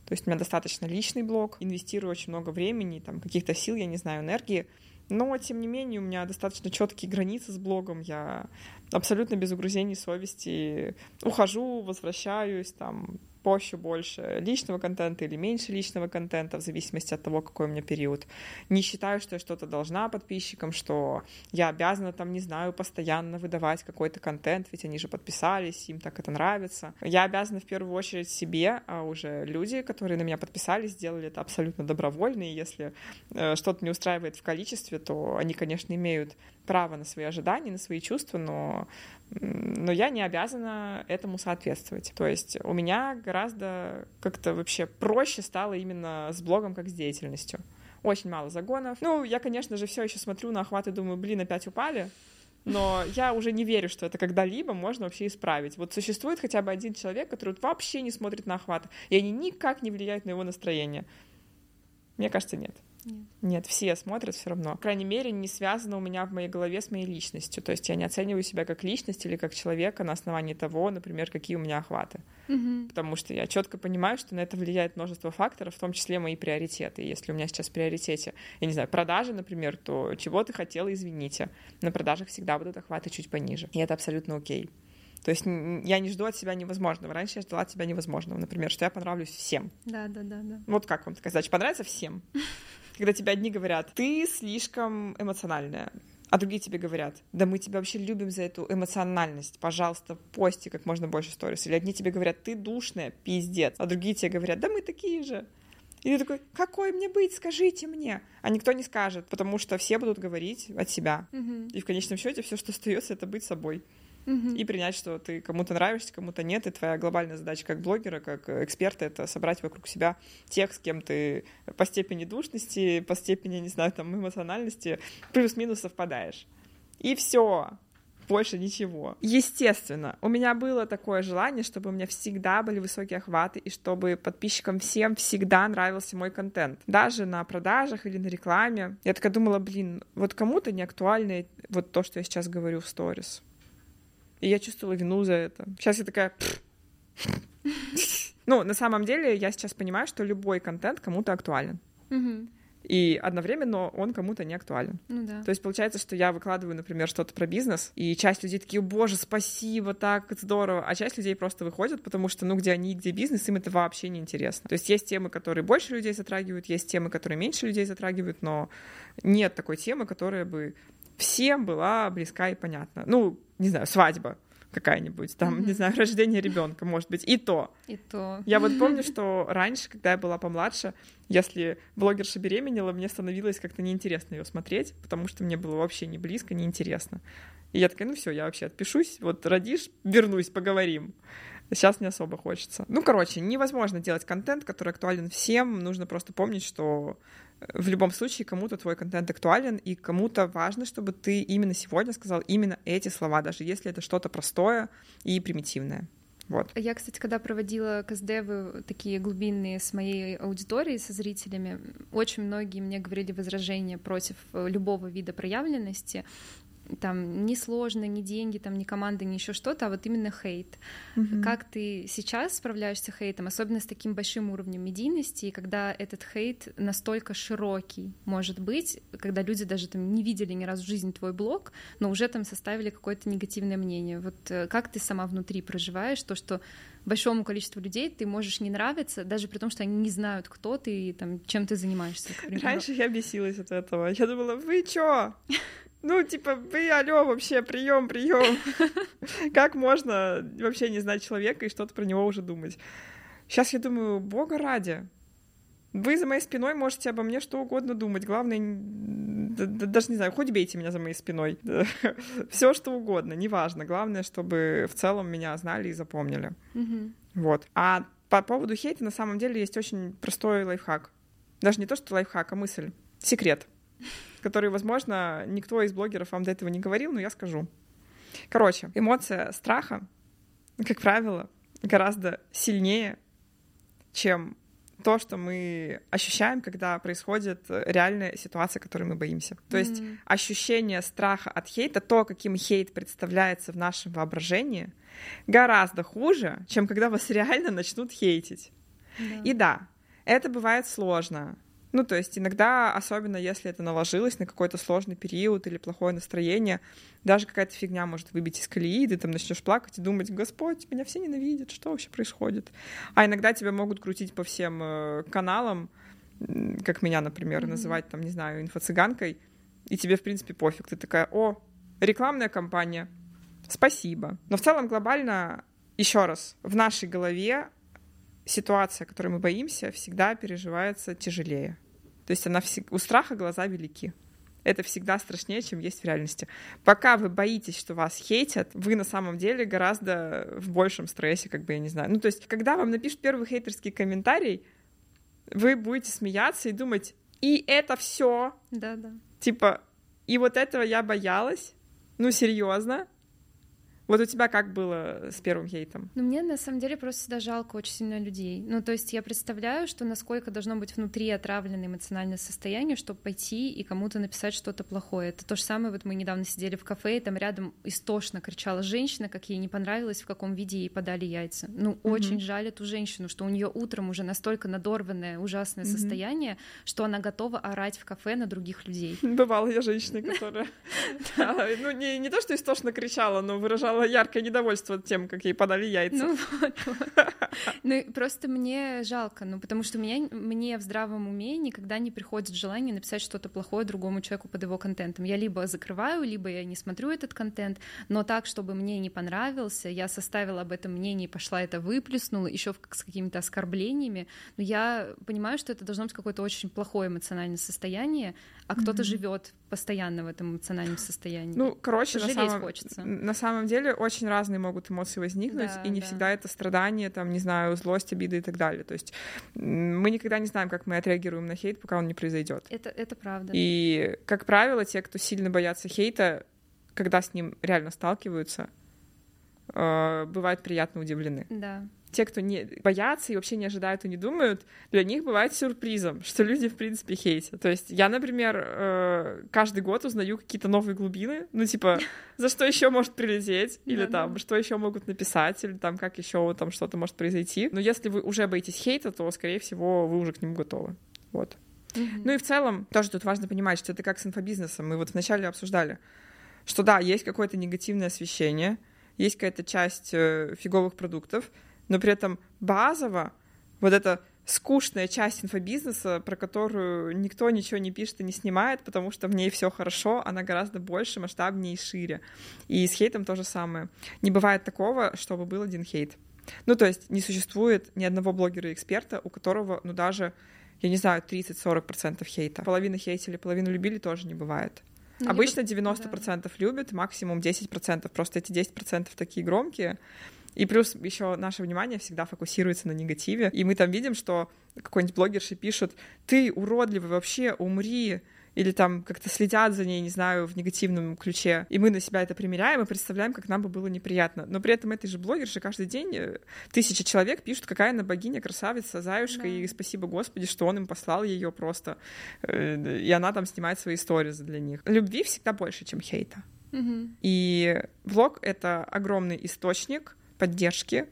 То есть у меня достаточно личный блог, инвестирую очень много времени, там, каких-то сил, я не знаю, энергии, но, тем не менее, у меня достаточно четкие границы с блогом. Я абсолютно без угрызений совести ухожу, возвращаюсь, там, пощу больше личного контента или меньше личного контента, в зависимости от того, какой у меня период. Не считаю, что я что-то должна подписчикам, что я обязана там, не знаю, постоянно выдавать какой-то контент, ведь они же подписались, им так это нравится. Я обязана в первую очередь себе, а уже люди, которые на меня подписались, сделали это абсолютно добровольно, и если э, что-то не устраивает в количестве, то они, конечно, имеют право на свои ожидания, на свои чувства, но, но я не обязана этому соответствовать. То есть у меня гораздо как-то вообще проще стало именно с блогом как с деятельностью. Очень мало загонов. Ну, я, конечно же, все еще смотрю на охват и думаю, блин, опять упали. Но я уже не верю, что это когда-либо можно вообще исправить. Вот существует хотя бы один человек, который вообще не смотрит на охват, и они никак не влияют на его настроение. Мне кажется, нет. Нет. Нет, все смотрят все равно. По крайней мере, не связано у меня в моей голове с моей личностью. То есть я не оцениваю себя как личность или как человека на основании того, например, какие у меня охваты. Угу. Потому что я четко понимаю, что на это влияет множество факторов, в том числе мои приоритеты. Если у меня сейчас в приоритете, я не знаю, продажи, например, то чего ты хотела, извините. На продажах всегда будут охваты чуть пониже. И это абсолютно окей. То есть я не жду от себя невозможного. Раньше я ждала от себя невозможного, например, что я понравлюсь всем. Да, да, да, да. Вот как вам задача? Понравится всем? Когда тебе одни говорят, ты слишком эмоциональная, а другие тебе говорят, да мы тебя вообще любим за эту эмоциональность, пожалуйста, пости как можно больше сторис. Или одни тебе говорят, ты душная, пиздец, а другие тебе говорят, да мы такие же. И ты такой, какой мне быть, скажите мне. А никто не скажет, потому что все будут говорить от себя. Угу. И в конечном счете все, что остается, это быть собой. Угу. И принять, что ты кому-то нравишься, кому-то нет. И твоя глобальная задача как блогера, как эксперта, это собрать вокруг себя тех, с кем ты по степени душности, по степени, не знаю, там, эмоциональности плюс-минус совпадаешь. И все больше ничего. Естественно, у меня было такое желание, чтобы у меня всегда были высокие охваты и чтобы подписчикам всем всегда нравился мой контент. Даже на продажах или на рекламе. Я такая думала, блин, вот кому-то не актуально вот то, что я сейчас говорю в сторис. И я чувствовала вину за это. Сейчас я такая... Ну, на самом деле, я сейчас понимаю, что любой контент кому-то актуален. И одновременно он кому-то не актуален. Ну да. То есть получается, что я выкладываю, например, что-то про бизнес, и часть людей такие, боже, спасибо, так здорово, а часть людей просто выходят, потому что, ну, где они, где бизнес, им это вообще не интересно. То есть есть темы, которые больше людей затрагивают, есть темы, которые меньше людей затрагивают, но нет такой темы, которая бы всем была близка и понятна. Ну, не знаю, свадьба какая-нибудь, там, mm-hmm. не знаю, рождение ребенка, может быть, и то. И то. Я вот помню, что раньше, когда я была помладше, если блогерша беременела, мне становилось как-то неинтересно ее смотреть, потому что мне было вообще не близко, неинтересно. И я такая, ну все, я вообще отпишусь, вот родишь, вернусь, поговорим. Сейчас не особо хочется. Ну, короче, невозможно делать контент, который актуален всем. Нужно просто помнить, что в любом случае кому-то твой контент актуален, и кому-то важно, чтобы ты именно сегодня сказал именно эти слова, даже если это что-то простое и примитивное. Вот. Я, кстати, когда проводила КСДВы такие глубинные с моей аудиторией, со зрителями, очень многие мне говорили возражения против э, любого вида проявленности, там не сложно, ни деньги, там ни команда, ни еще что-то, а вот именно хейт. Mm-hmm. Как ты сейчас справляешься с хейтом, особенно с таким большим уровнем медийности, и когда этот хейт настолько широкий, может быть, когда люди даже там не видели ни разу в жизни твой блог, но уже там составили какое-то негативное мнение. Вот э, как ты сама внутри проживаешь то, что большому количеству людей ты можешь не нравиться, даже при том, что они не знают, кто ты и там, чем ты занимаешься. Раньше я бесилась от этого. Я думала, вы чё? Ну, типа, вы, алло, вообще, прием, прием. Как можно вообще не знать человека и что-то про него уже думать? Сейчас я думаю, бога ради. Вы за моей спиной можете обо мне что угодно думать. Главное, даже не знаю, хоть бейте меня за моей спиной. Все что угодно, неважно. Главное, чтобы в целом меня знали и запомнили. Вот. А по поводу хейта на самом деле есть очень простой лайфхак. Даже не то, что лайфхак, а мысль. Секрет который, возможно, никто из блогеров вам до этого не говорил, но я скажу. Короче, эмоция страха, как правило, гораздо сильнее, чем то, что мы ощущаем, когда происходит реальная ситуация, которой мы боимся. То mm-hmm. есть ощущение страха от хейта, то, каким хейт представляется в нашем воображении, гораздо хуже, чем когда вас реально начнут хейтить. Yeah. И да, это бывает сложно. Ну, то есть иногда, особенно если это наложилось на какой-то сложный период или плохое настроение, даже какая-то фигня может выбить из колеи, ты там начнешь плакать и думать, Господь, меня все ненавидят, что вообще происходит? А иногда тебя могут крутить по всем э, каналам, как меня, например, mm-hmm. называть, там, не знаю, инфо-цыганкой, и тебе, в принципе, пофиг. Ты такая, о, рекламная кампания, спасибо. Но в целом глобально, еще раз, в нашей голове ситуация, которой мы боимся, всегда переживается тяжелее. То есть она всег... у страха глаза велики. Это всегда страшнее, чем есть в реальности. Пока вы боитесь, что вас хейтят, вы на самом деле гораздо в большем стрессе, как бы, я не знаю. Ну, то есть, когда вам напишут первый хейтерский комментарий, вы будете смеяться и думать, и это все. Да, да. Типа, и вот этого я боялась. Ну, серьезно. Вот у тебя как было с первым хейтом? Ну, мне на самом деле просто всегда жалко очень сильно людей. Ну, то есть я представляю, что насколько должно быть внутри отравленное эмоциональное состояние, чтобы пойти и кому-то написать что-то плохое. Это то же самое, вот мы недавно сидели в кафе, и там рядом истошно кричала женщина, как ей не понравилось, в каком виде ей подали яйца. Ну, mm-hmm. очень жаль эту женщину, что у нее утром уже настолько надорванное, ужасное mm-hmm. состояние, что она готова орать в кафе на других людей. Бывала я женщина, которая... Ну, не то, что истошно кричала, но выражала показала яркое недовольство тем, как ей подали яйца. Ну вот, вот. Ну просто мне жалко, ну потому что меня, мне в здравом уме никогда не приходит желание написать что-то плохое другому человеку под его контентом. Я либо закрываю, либо я не смотрю этот контент, но так, чтобы мне не понравился, я составила об этом мнение, пошла это выплеснула, еще с какими-то оскорблениями, но я понимаю, что это должно быть какое-то очень плохое эмоциональное состояние, а кто-то mm-hmm. живет постоянно в этом эмоциональном состоянии. Ну, короче, на самом, хочется. на самом деле очень разные могут эмоции возникнуть, да, и не да. всегда это страдание, там, не знаю, злость, обида и так далее. То есть мы никогда не знаем, как мы отреагируем на хейт, пока он не произойдет. Это, это правда. И, как правило, те, кто сильно боятся хейта, когда с ним реально сталкиваются, э, бывают приятно удивлены. Да те, кто не боятся и вообще не ожидают и не думают, для них бывает сюрпризом, что люди, в принципе, хейтят. То есть я, например, э, каждый год узнаю какие-то новые глубины, ну, типа, за что еще может прилететь, или там, что еще могут написать, или там, как еще там что-то может произойти. Но если вы уже боитесь хейта, то, скорее всего, вы уже к нему готовы. Вот. Ну и в целом, тоже тут важно понимать, что это как с инфобизнесом. Мы вот вначале обсуждали, что да, есть какое-то негативное освещение, есть какая-то часть э, фиговых продуктов, но при этом базово вот эта скучная часть инфобизнеса, про которую никто ничего не пишет и не снимает, потому что в ней все хорошо, она гораздо больше, масштабнее и шире. И с хейтом то же самое. Не бывает такого, чтобы был один хейт. Ну, то есть не существует ни одного блогера и эксперта, у которого, ну, даже, я не знаю, 30-40% хейта. Половина хейтили, половину любили тоже не бывает. Ну, Обычно 90% да. любят, максимум 10%. Просто эти 10% такие громкие, и плюс еще наше внимание всегда фокусируется на негативе. И мы там видим, что какой-нибудь блогерши пишут, ты уродливый вообще, умри, или там как-то следят за ней, не знаю, в негативном ключе, и мы на себя это примеряем и представляем, как нам бы было неприятно. Но при этом этой же блогерше каждый день э, тысячи человек пишут, какая она богиня, красавица, заюшка, да. и спасибо Господи, что он им послал ее просто, э, и она там снимает свои истории для них. Любви всегда больше, чем хейта. Угу. И влог — это огромный источник поддержки,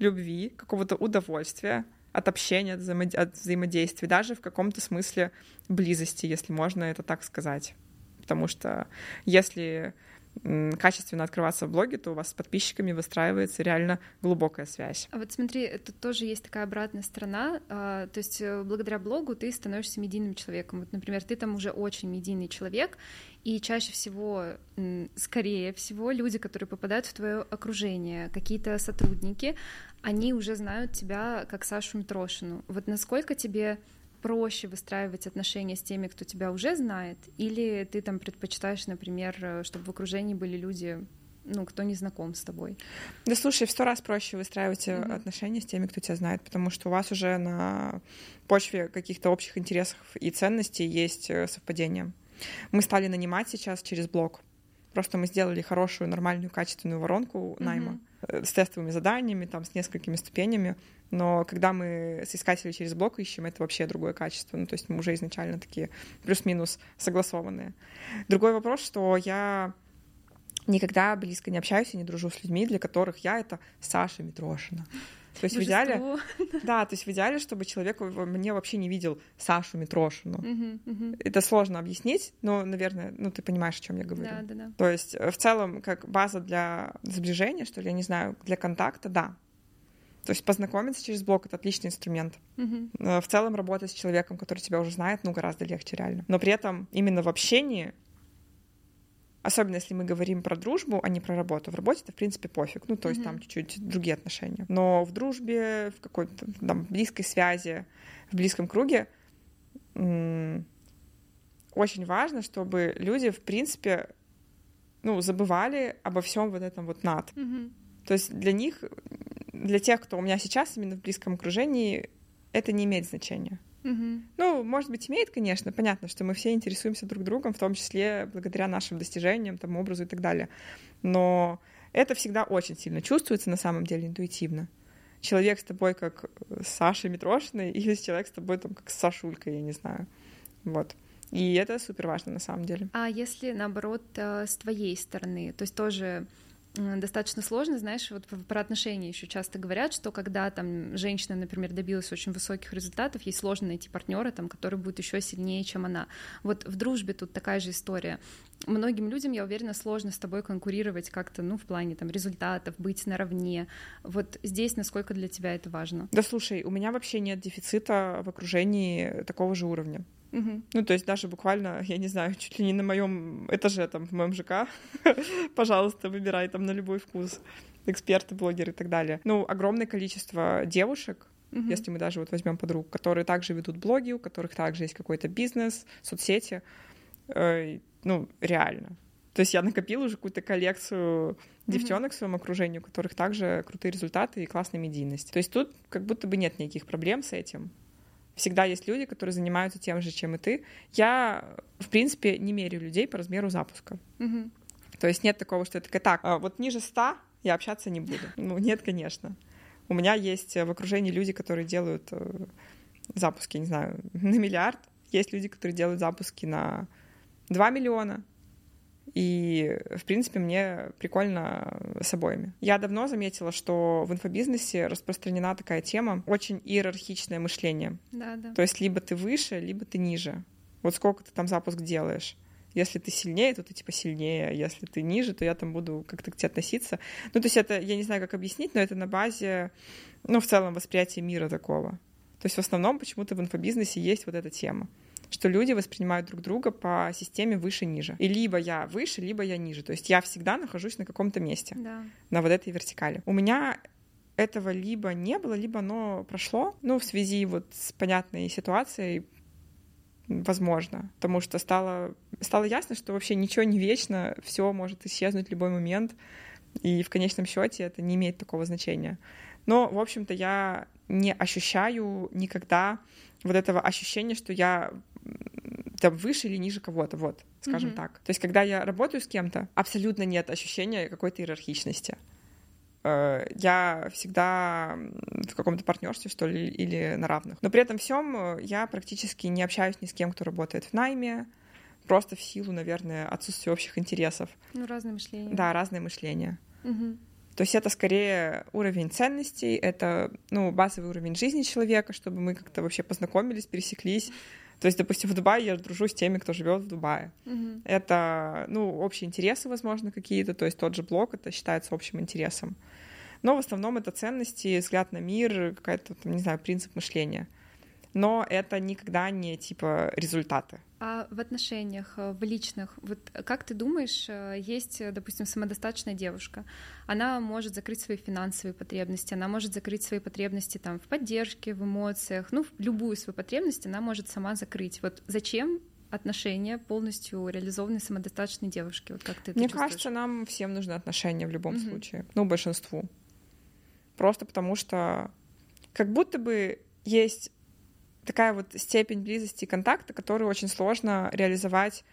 любви, какого-то удовольствия от общения, от, взаимод... от взаимодействия, даже в каком-то смысле близости, если можно это так сказать. Потому что если качественно открываться в блоге, то у вас с подписчиками выстраивается реально глубокая связь. А вот смотри, тут тоже есть такая обратная сторона, а, то есть э, благодаря блогу ты становишься медийным человеком. Вот, например, ты там уже очень медийный человек, и чаще всего, скорее всего, люди, которые попадают в твое окружение, какие-то сотрудники, они уже знают тебя как Сашу Митрошину. Вот насколько тебе проще выстраивать отношения с теми, кто тебя уже знает, или ты там предпочитаешь, например, э, чтобы в окружении были люди, ну, кто не знаком с тобой? Да слушай, в сто раз проще выстраивать mm-hmm. отношения с теми, кто тебя знает, потому что у вас уже на почве каких-то общих интересов и ценностей есть э, совпадение. Мы стали нанимать сейчас через блог. Просто мы сделали хорошую, нормальную, качественную воронку найма mm-hmm. с тестовыми заданиями, там, с несколькими ступенями. Но когда мы с искателей через блок ищем, это вообще другое качество. Ну, то есть мы уже изначально такие плюс-минус согласованные. Другой вопрос, что я никогда близко не общаюсь и не дружу с людьми, для которых я — это Саша Митрошина. То есть Божество. в идеале, да, то есть в идеале, чтобы человек мне вообще не видел Сашу Митрошину. Угу, угу. Это сложно объяснить, но, наверное, ну ты понимаешь, о чем я говорю. Да, да, да. То есть э, в целом как база для сближения, что ли, я не знаю, для контакта, да. То есть познакомиться через блог — это отличный инструмент. Uh-huh. В целом работать с человеком, который тебя уже знает, ну, гораздо легче реально. Но при этом именно в общении, особенно если мы говорим про дружбу, а не про работу, в работе это, в принципе, пофиг. Ну, то есть uh-huh. там чуть-чуть другие отношения. Но в дружбе, в какой-то там близкой связи, в близком круге м- очень важно, чтобы люди, в принципе, ну, забывали обо всем вот этом вот над. Uh-huh. То есть для них для тех, кто у меня сейчас именно в близком окружении, это не имеет значения. Угу. Ну, может быть, имеет, конечно. Понятно, что мы все интересуемся друг другом, в том числе благодаря нашим достижениям, тому образу и так далее. Но это всегда очень сильно чувствуется на самом деле интуитивно. Человек с тобой как Саша Митрошиной или человек с тобой там как Сашулька, я не знаю. Вот. И это супер важно на самом деле. А если наоборот э, с твоей стороны, то есть тоже достаточно сложно, знаешь, вот про отношения еще часто говорят, что когда там женщина, например, добилась очень высоких результатов, ей сложно найти партнера, там, который будет еще сильнее, чем она. Вот в дружбе тут такая же история. Многим людям, я уверена, сложно с тобой конкурировать как-то, ну, в плане там результатов, быть наравне. Вот здесь насколько для тебя это важно? Да слушай, у меня вообще нет дефицита в окружении такого же уровня. Угу. Ну, то есть даже буквально, я не знаю, чуть ли не на моем этаже, там, в моем ЖК, пожалуйста, выбирай там на любой вкус эксперты, блогеры и так далее. Ну, огромное количество девушек, uh если мы даже вот возьмем подруг, которые также ведут блоги, у которых также есть какой-то бизнес, соцсети, э, ну, реально. То есть я накопила уже какую-то коллекцию девчонок uh в своем окружении, у которых также крутые результаты и классная медийность. То есть тут как будто бы нет никаких проблем с этим. Всегда есть люди, которые занимаются тем же, чем и ты. Я, в принципе, не меряю людей по размеру запуска. Угу. То есть нет такого, что я такая, так, а вот ниже 100 я общаться не буду. Ну, нет, конечно. У меня есть в окружении люди, которые делают э, запуски, не знаю, на миллиард. Есть люди, которые делают запуски на 2 миллиона. И, в принципе, мне прикольно с обоими. Я давно заметила, что в инфобизнесе распространена такая тема, очень иерархичное мышление. Да, да. То есть либо ты выше, либо ты ниже. Вот сколько ты там запуск делаешь. Если ты сильнее, то ты типа сильнее. Если ты ниже, то я там буду как-то к тебе относиться. Ну, то есть это, я не знаю, как объяснить, но это на базе, ну, в целом восприятия мира такого. То есть в основном почему-то в инфобизнесе есть вот эта тема что люди воспринимают друг друга по системе выше-ниже. И либо я выше, либо я ниже. То есть я всегда нахожусь на каком-то месте, да. на вот этой вертикали. У меня этого либо не было, либо оно прошло, ну, в связи вот с понятной ситуацией, возможно, потому что стало, стало ясно, что вообще ничего не вечно, все может исчезнуть в любой момент, и в конечном счете это не имеет такого значения. Но, в общем-то, я не ощущаю никогда вот этого ощущения, что я там выше или ниже кого-то, вот, скажем mm-hmm. так. То есть, когда я работаю с кем-то, абсолютно нет ощущения какой-то иерархичности. Э, я всегда в каком-то партнерстве, что ли, или на равных. Но при этом всем э, я практически не общаюсь ни с кем, кто работает в найме, просто в силу, наверное, отсутствия общих интересов. Ну, разное мышление. Да, разное мышление. Угу. То есть это скорее уровень ценностей, это ну, базовый уровень жизни человека, чтобы мы как-то вообще познакомились, пересеклись, то есть, допустим, в Дубае я дружу с теми, кто живет в Дубае. Угу. Это, ну, общие интересы, возможно, какие-то, то есть тот же блог, это считается общим интересом. Но в основном это ценности, взгляд на мир, какая-то, не знаю, принцип мышления но это никогда не типа результаты. А в отношениях, э, в личных, вот как ты думаешь, э, есть, допустим, самодостаточная девушка, она может закрыть свои финансовые потребности, она может закрыть свои потребности там в поддержке, в эмоциях, ну, любую свою потребность она может сама закрыть. Вот зачем отношения полностью реализованной самодостаточной девушки? Вот как ты Мне чувствуешь? кажется, нам всем нужны отношения в любом угу. случае, ну, большинству. Просто потому что как будто бы есть такая вот степень близости и контакта, которую очень сложно реализовать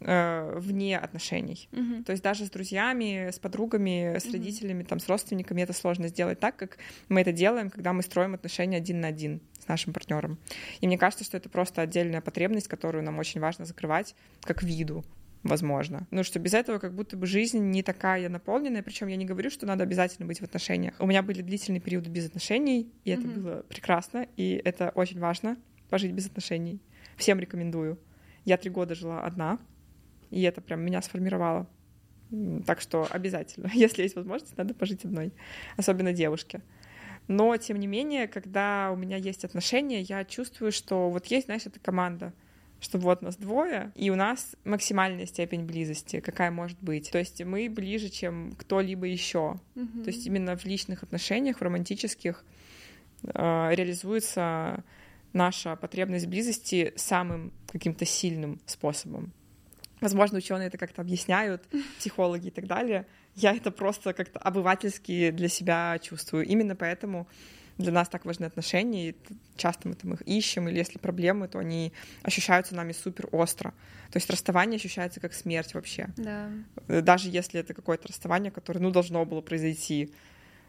э, вне отношений. Mm-hmm. То есть даже с друзьями, с подругами, с mm-hmm. родителями, там, с родственниками это сложно сделать так, как мы это делаем, когда мы строим отношения один на один с нашим партнером. И мне кажется, что это просто отдельная потребность, которую нам очень важно закрывать как виду возможно. Ну, что без этого как будто бы жизнь не такая наполненная, причем я не говорю, что надо обязательно быть в отношениях. У меня были длительные периоды без отношений, и это mm-hmm. было прекрасно, и это очень важно, пожить без отношений. Всем рекомендую. Я три года жила одна, и это прям меня сформировало. Так что обязательно, если есть возможность, надо пожить одной, особенно девушке. Но, тем не менее, когда у меня есть отношения, я чувствую, что вот есть, знаешь, эта команда — что вот нас двое, и у нас максимальная степень близости, какая может быть. То есть мы ближе, чем кто-либо еще. Mm-hmm. То есть именно в личных отношениях, в романтических, э, реализуется наша потребность близости самым каким-то сильным способом. Возможно, ученые это как-то объясняют, психологи и так далее. Я это просто как-то обывательски для себя чувствую. Именно поэтому для нас так важны отношения, и часто мы там их ищем, или если проблемы, то они ощущаются нами супер остро. То есть расставание ощущается как смерть вообще. Да. Э, даже если это какое-то расставание, которое, ну, должно было произойти.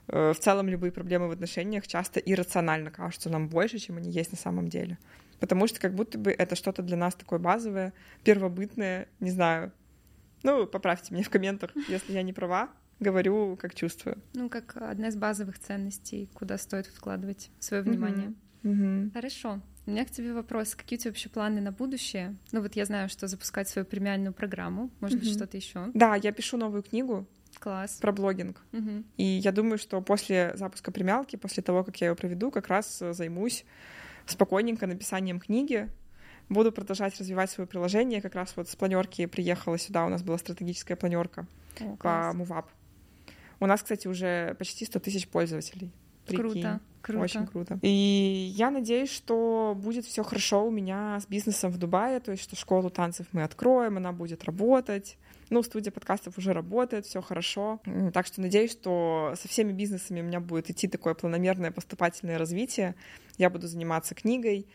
Э, в целом любые проблемы в отношениях часто иррационально кажутся нам больше, чем они есть на самом деле. Потому что как будто бы это что-то для нас такое базовое, первобытное, не знаю. Ну, поправьте меня в комментах, если я не права. Говорю, как чувствую. Ну, как одна из базовых ценностей, куда стоит вкладывать свое внимание. Мгм. Хорошо. У меня к тебе вопрос. Какие у тебя вообще планы на будущее? Ну вот я знаю, что запускать свою премиальную программу. Может быть, Мгм. что-то еще. Да, я пишу новую книгу Класс. про блогинг. Мгм. И я думаю, что после запуска премиалки, после того, как я ее проведу, как раз э, займусь спокойненько написанием книги. Буду продолжать развивать свое приложение. Как раз вот с планерки приехала сюда, у нас была стратегическая планерка О, по класс. У нас, кстати, уже почти 100 тысяч пользователей. Прикинь. Круто, круто. Очень круто. И я надеюсь, что будет все хорошо у меня с бизнесом в Дубае, то есть что школу танцев мы откроем, она будет работать. Ну, студия подкастов уже работает, все хорошо. Так что надеюсь, что со всеми бизнесами у меня будет идти такое планомерное поступательное развитие. Я буду заниматься книгой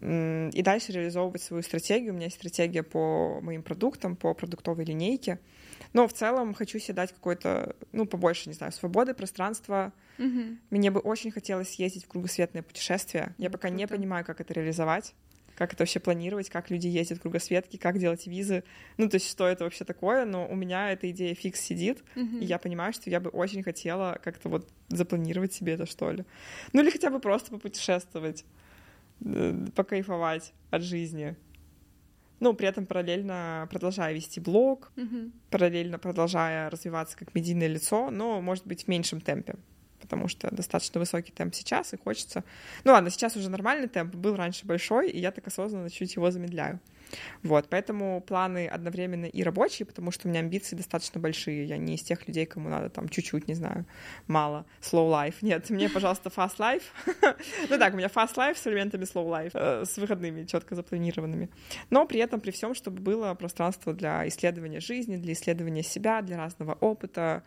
и дальше реализовывать свою стратегию. У меня есть стратегия по моим продуктам, по продуктовой линейке. Но в целом хочу себе дать какой-то, ну, побольше, не знаю, свободы, пространства, Мгм. мне бы очень хотелось съездить в кругосветное путешествие. Я пока не круто. понимаю, как это реализовать, как это вообще планировать, как люди ездят в кругосветки, как делать визы. Ну, то есть, что это вообще такое, но у меня эта идея фикс сидит, Мгм. и я понимаю, что я бы очень хотела как-то вот запланировать себе это, что ли. Ну, или хотя бы просто попутешествовать, э, покайфовать от жизни. Ну, при этом параллельно продолжая вести блог, Мгм. параллельно продолжая развиваться как медийное лицо, но, может быть, в меньшем темпе, потому что достаточно высокий темп сейчас, и хочется... Ну ладно, сейчас уже нормальный темп, был раньше большой, и я так осознанно чуть его замедляю. Вот, поэтому планы одновременно и рабочие, потому что у меня амбиции достаточно большие. Я не из тех людей, кому надо там чуть-чуть, не знаю, мало, slow life. Нет, мне, пожалуйста, fast life. Ну так, у меня fast life с элементами slow life, э, с выходными, четко запланированными. Но при этом, при всем, чтобы было пространство для исследования жизни, для исследования себя, для разного опыта,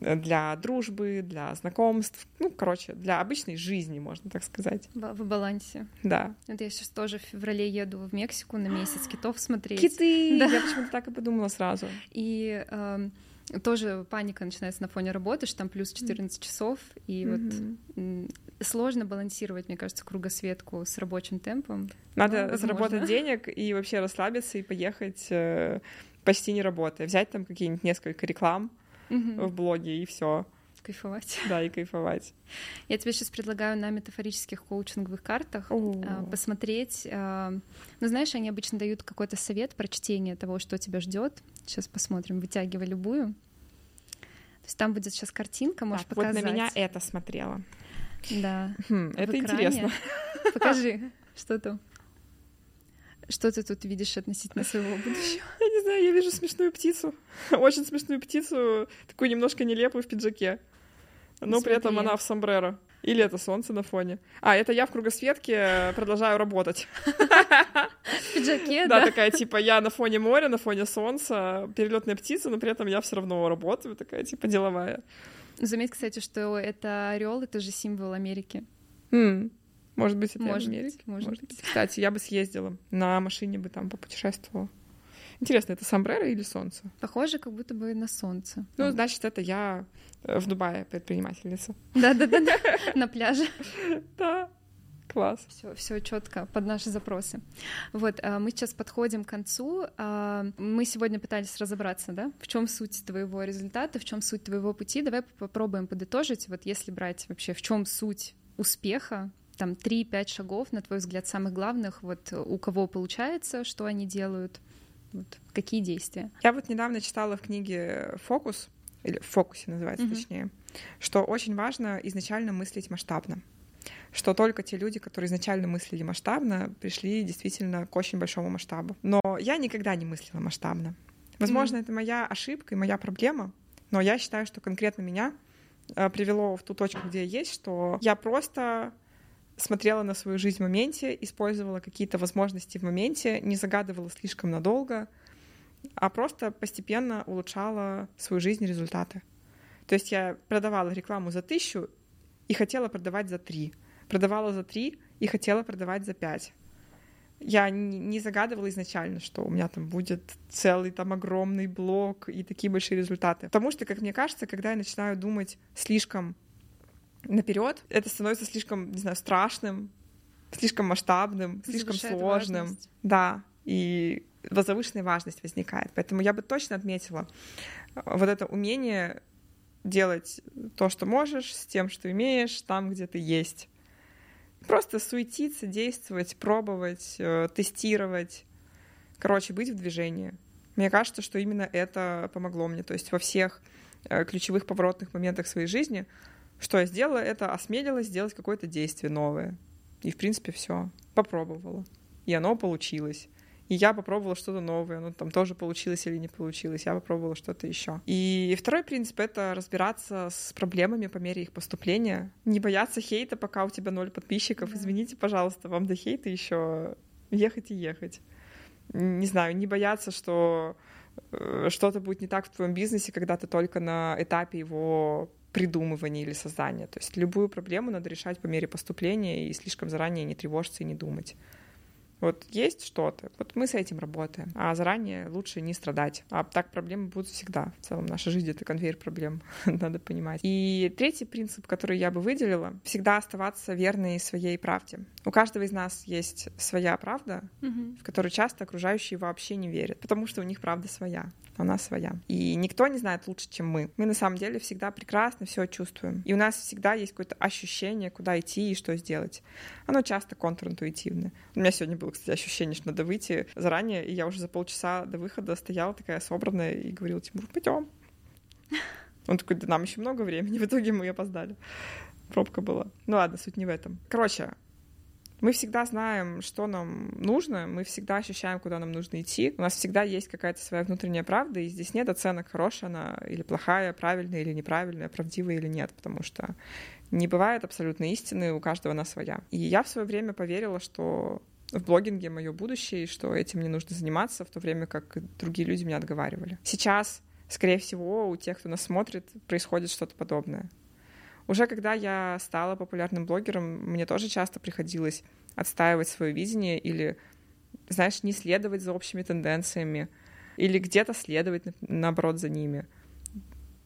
для дружбы, для знакомств, ну, короче, для обычной жизни, можно так сказать. В балансе. Да. Вот я сейчас тоже в феврале еду в Мексику на месяц китов смотреть. Киты! Да. Я почему-то так и подумала сразу. И эм, тоже паника начинается на фоне работы, что там плюс 14 часов, и вот Мгм. м, сложно балансировать, мне кажется, кругосветку с рабочим темпом. Надо Ну, заработать денег и вообще расслабиться и поехать э, почти не работая. Взять там какие-нибудь несколько реклам В блоге и все. Кайфовать. Да, и кайфовать. Я тебе сейчас предлагаю на метафорических коучинговых картах О. а, посмотреть. а, Ну, знаешь, они обычно дают какой-то совет про чтение того, что тебя ждет. Сейчас посмотрим, вытягивай любую. То есть там будет сейчас картинка, можешь Так, вот показать. на меня это смотрело. Да. Хм, это экране. интересно. Покажи, что там. Что ты тут видишь относительно своего будущего? Я не знаю, я вижу смешную птицу. Очень смешную птицу, такую немножко нелепую в пиджаке. Но при этом она в сомбреро. Или это солнце на фоне. А, это я в кругосветке э, продолжаю работать. В пиджаке, Да, да? такая типа я на фоне моря, на фоне солнца, перелетная птица, но при этом я все равно работаю, такая типа деловая. Заметь, кстати, что это орел, это же символ Америки. Может быть, это я в Может Америке? быть, может быть. Кстати, я бы съездила. На машине бы там попутешествовала. Интересно, это сомбреро или солнце? Похоже, как будто бы на солнце. Ну, значит, это я э, в Дубае предпринимательница. Да-да-да, на пляже. Да, класс. Все, все четко под наши запросы. Вот, а, мы сейчас подходим к концу. А, Мы сегодня пытались разобраться, да, в чем суть твоего результата, в чем суть твоего пути. Давай попробуем подытожить. Вот если брать вообще, в чем суть успеха, там 3-5 шагов, на твой взгляд, самых главных, вот у кого получается, что они делают, вот, какие действия. Я вот недавно читала в книге «Фокус», или «В фокусе» называется Мгм. точнее, что очень важно изначально мыслить масштабно. Что только те люди, которые изначально мыслили масштабно, пришли действительно к очень большому масштабу. Но я никогда не мыслила масштабно. Возможно, это моя ошибка и моя проблема, но я считаю, что конкретно меня э, привело в ту точку, где я есть, что я просто смотрела на свою жизнь в моменте, использовала какие-то возможности в моменте, не загадывала слишком надолго, а просто постепенно улучшала свою жизнь результаты. То есть я продавала рекламу за тысячу и хотела продавать за три. Продавала за три и хотела продавать за пять. Я не загадывала изначально, что у меня там будет целый там огромный блок и такие большие результаты. Потому что, как мне кажется, когда я начинаю думать слишком наперед, это становится слишком, не знаю, страшным, слишком масштабным, слишком Завышает сложным. важность. Да, и завышенная важность возникает. Поэтому я бы точно отметила э, вот это умение делать то, что можешь, с тем, что имеешь, там, где ты есть. Просто суетиться, действовать, пробовать, э, тестировать. Короче, быть в движении. Мне кажется, что именно это помогло мне. То есть во всех э, ключевых поворотных моментах своей жизни, что я сделала, это осмелилась сделать какое-то действие новое. И, в принципе, все. Попробовала. И оно получилось. И я попробовала что-то новое, ну там тоже получилось или не получилось, я попробовала что-то еще. И второй принцип — это разбираться с проблемами по мере их поступления, не бояться хейта, пока у тебя ноль подписчиков. Да. Извините, пожалуйста, вам до хейта еще ехать и ехать. Не знаю, не бояться, что э, что-то будет не так в твоем бизнесе, когда ты только на этапе его придумывания или создания. То есть любую проблему надо решать по мере поступления и слишком заранее не тревожиться и не думать. Вот есть что-то, вот мы с этим работаем, а заранее лучше не страдать. А так проблемы будут всегда. В целом наша жизнь — это конвейер проблем, надо понимать. И третий принцип, который я бы выделила, всегда оставаться верной своей правде. У каждого из нас есть своя правда, угу. в которую часто окружающие вообще не верят, потому что у них правда своя она своя. И никто не знает лучше, чем мы. Мы на самом деле всегда прекрасно все чувствуем. И у нас всегда есть какое-то ощущение, куда идти и что сделать. Оно часто контринтуитивное. У меня сегодня было, кстати, ощущение, что надо выйти заранее, и я уже за полчаса до выхода стояла такая собранная и говорила Тимур, пойдем. Он такой, да нам еще много времени. В итоге мы опоздали. Пробка была. Ну ладно, суть не в этом. Короче, мы всегда знаем, что нам нужно, мы всегда ощущаем, куда нам нужно идти. У нас всегда есть какая-то своя внутренняя правда, и здесь нет оценок, хорошая она или плохая, правильная или неправильная, правдивая или нет, потому что не бывает абсолютной истины, у каждого она своя. И я в свое время поверила, что в блогинге мое будущее, и что этим не нужно заниматься, в то время как другие люди меня отговаривали. Сейчас, скорее всего, у тех, кто нас смотрит, происходит что-то подобное. Уже когда я стала популярным блогером, мне тоже часто приходилось отстаивать свое видение или, знаешь, не следовать за общими тенденциями, или где-то следовать, наоборот, за ними.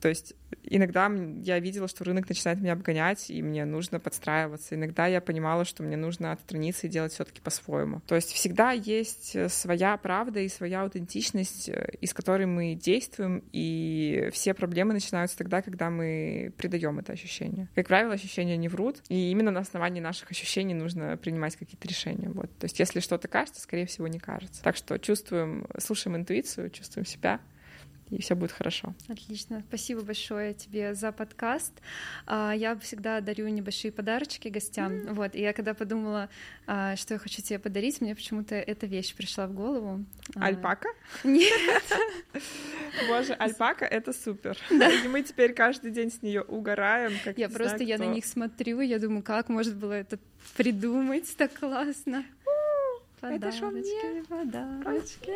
То есть иногда я видела, что рынок начинает меня обгонять, и мне нужно подстраиваться. Иногда я понимала, что мне нужно отстраниться и делать все-таки по-своему. То есть всегда есть э, своя правда и своя аутентичность, э, из которой мы действуем, и все проблемы начинаются тогда, когда мы придаем это ощущение. Как правило, ощущения не врут, и именно на основании наших ощущений нужно принимать какие-то решения. Вот. То есть если что-то кажется, скорее всего, не кажется. Так что чувствуем, слушаем интуицию, чувствуем себя, и все будет хорошо. Отлично. Спасибо большое тебе за подкаст. А, я всегда дарю небольшие подарочки гостям. Mm. Вот, и я когда подумала, а, что я хочу тебе подарить, мне почему-то эта вещь пришла в голову. А, альпака? Нет. Боже, альпака — это супер. Да. И мы теперь каждый день с нее угораем. Как я просто, я на них смотрю, я думаю, как может было это придумать так классно. Подарочки, подарочки.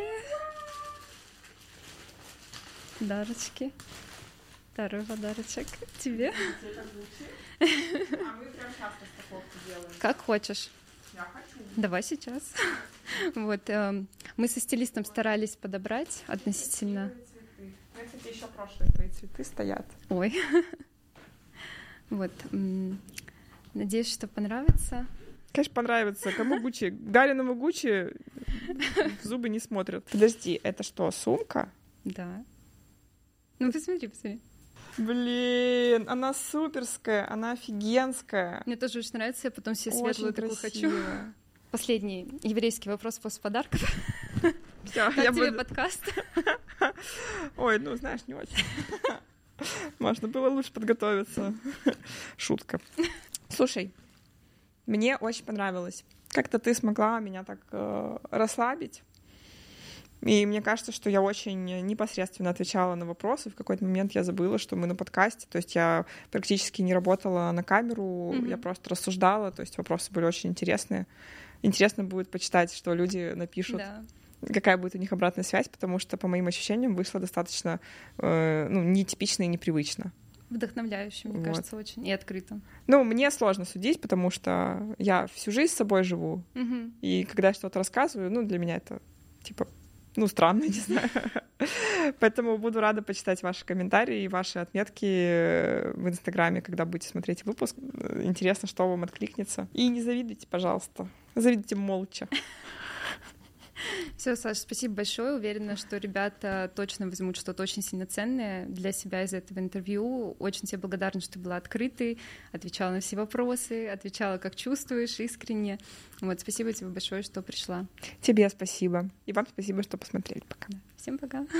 Подарочки. Второй подарочек тебе. А мы прям часто делаем. Как хочешь. Я хочу. Давай сейчас. Вот, э, мы со стилистом старались подобрать относительно... Цветы. У кстати, еще прошлые твои цветы стоят. Ой. Вот. Надеюсь, что понравится. Конечно, понравится. Кому Гуччи? Гариному Гуччи зубы не смотрят. Подожди, это что, сумка? Да. Ну, посмотри, посмотри. Блин, она суперская, она офигенская. Мне тоже очень нравится, я потом все светлую такую хочу. Последний еврейский вопрос после подарков. Все, как я тебе буду... подкаст? Ой, ну, знаешь, не очень. Можно было лучше подготовиться. Шутка. Слушай, мне очень понравилось. Как-то ты смогла меня так э, расслабить. И мне кажется, что я очень непосредственно отвечала на вопросы. В какой-то момент я забыла, что мы на подкасте. То есть я практически не работала на камеру, mm-hmm. я просто рассуждала. То есть вопросы были очень интересные. Интересно будет почитать, что люди напишут. Да какая будет у них обратная связь, потому что, по моим ощущениям, вышло достаточно э, ну, нетипично и непривычно. Вдохновляюще, мне вот. кажется, очень и открыто. Ну, мне сложно судить, потому что я всю жизнь с собой живу, угу. и когда я что-то рассказываю, ну, для меня это типа ну, странно, не знаю. Поэтому буду рада почитать ваши комментарии и ваши отметки э, в Инстаграме, когда будете смотреть выпуск. Интересно, что вам откликнется. И не завидуйте, пожалуйста. Завидуйте молча. Все, Саша, спасибо большое. Уверена, что ребята точно возьмут что-то очень сильно ценное для себя из этого интервью. Очень тебе благодарна, что была открытой, отвечала на все вопросы, отвечала, как чувствуешь, искренне. Вот, спасибо тебе большое, что пришла. Тебе спасибо. И вам спасибо, что посмотрели. Пока. Всем пока.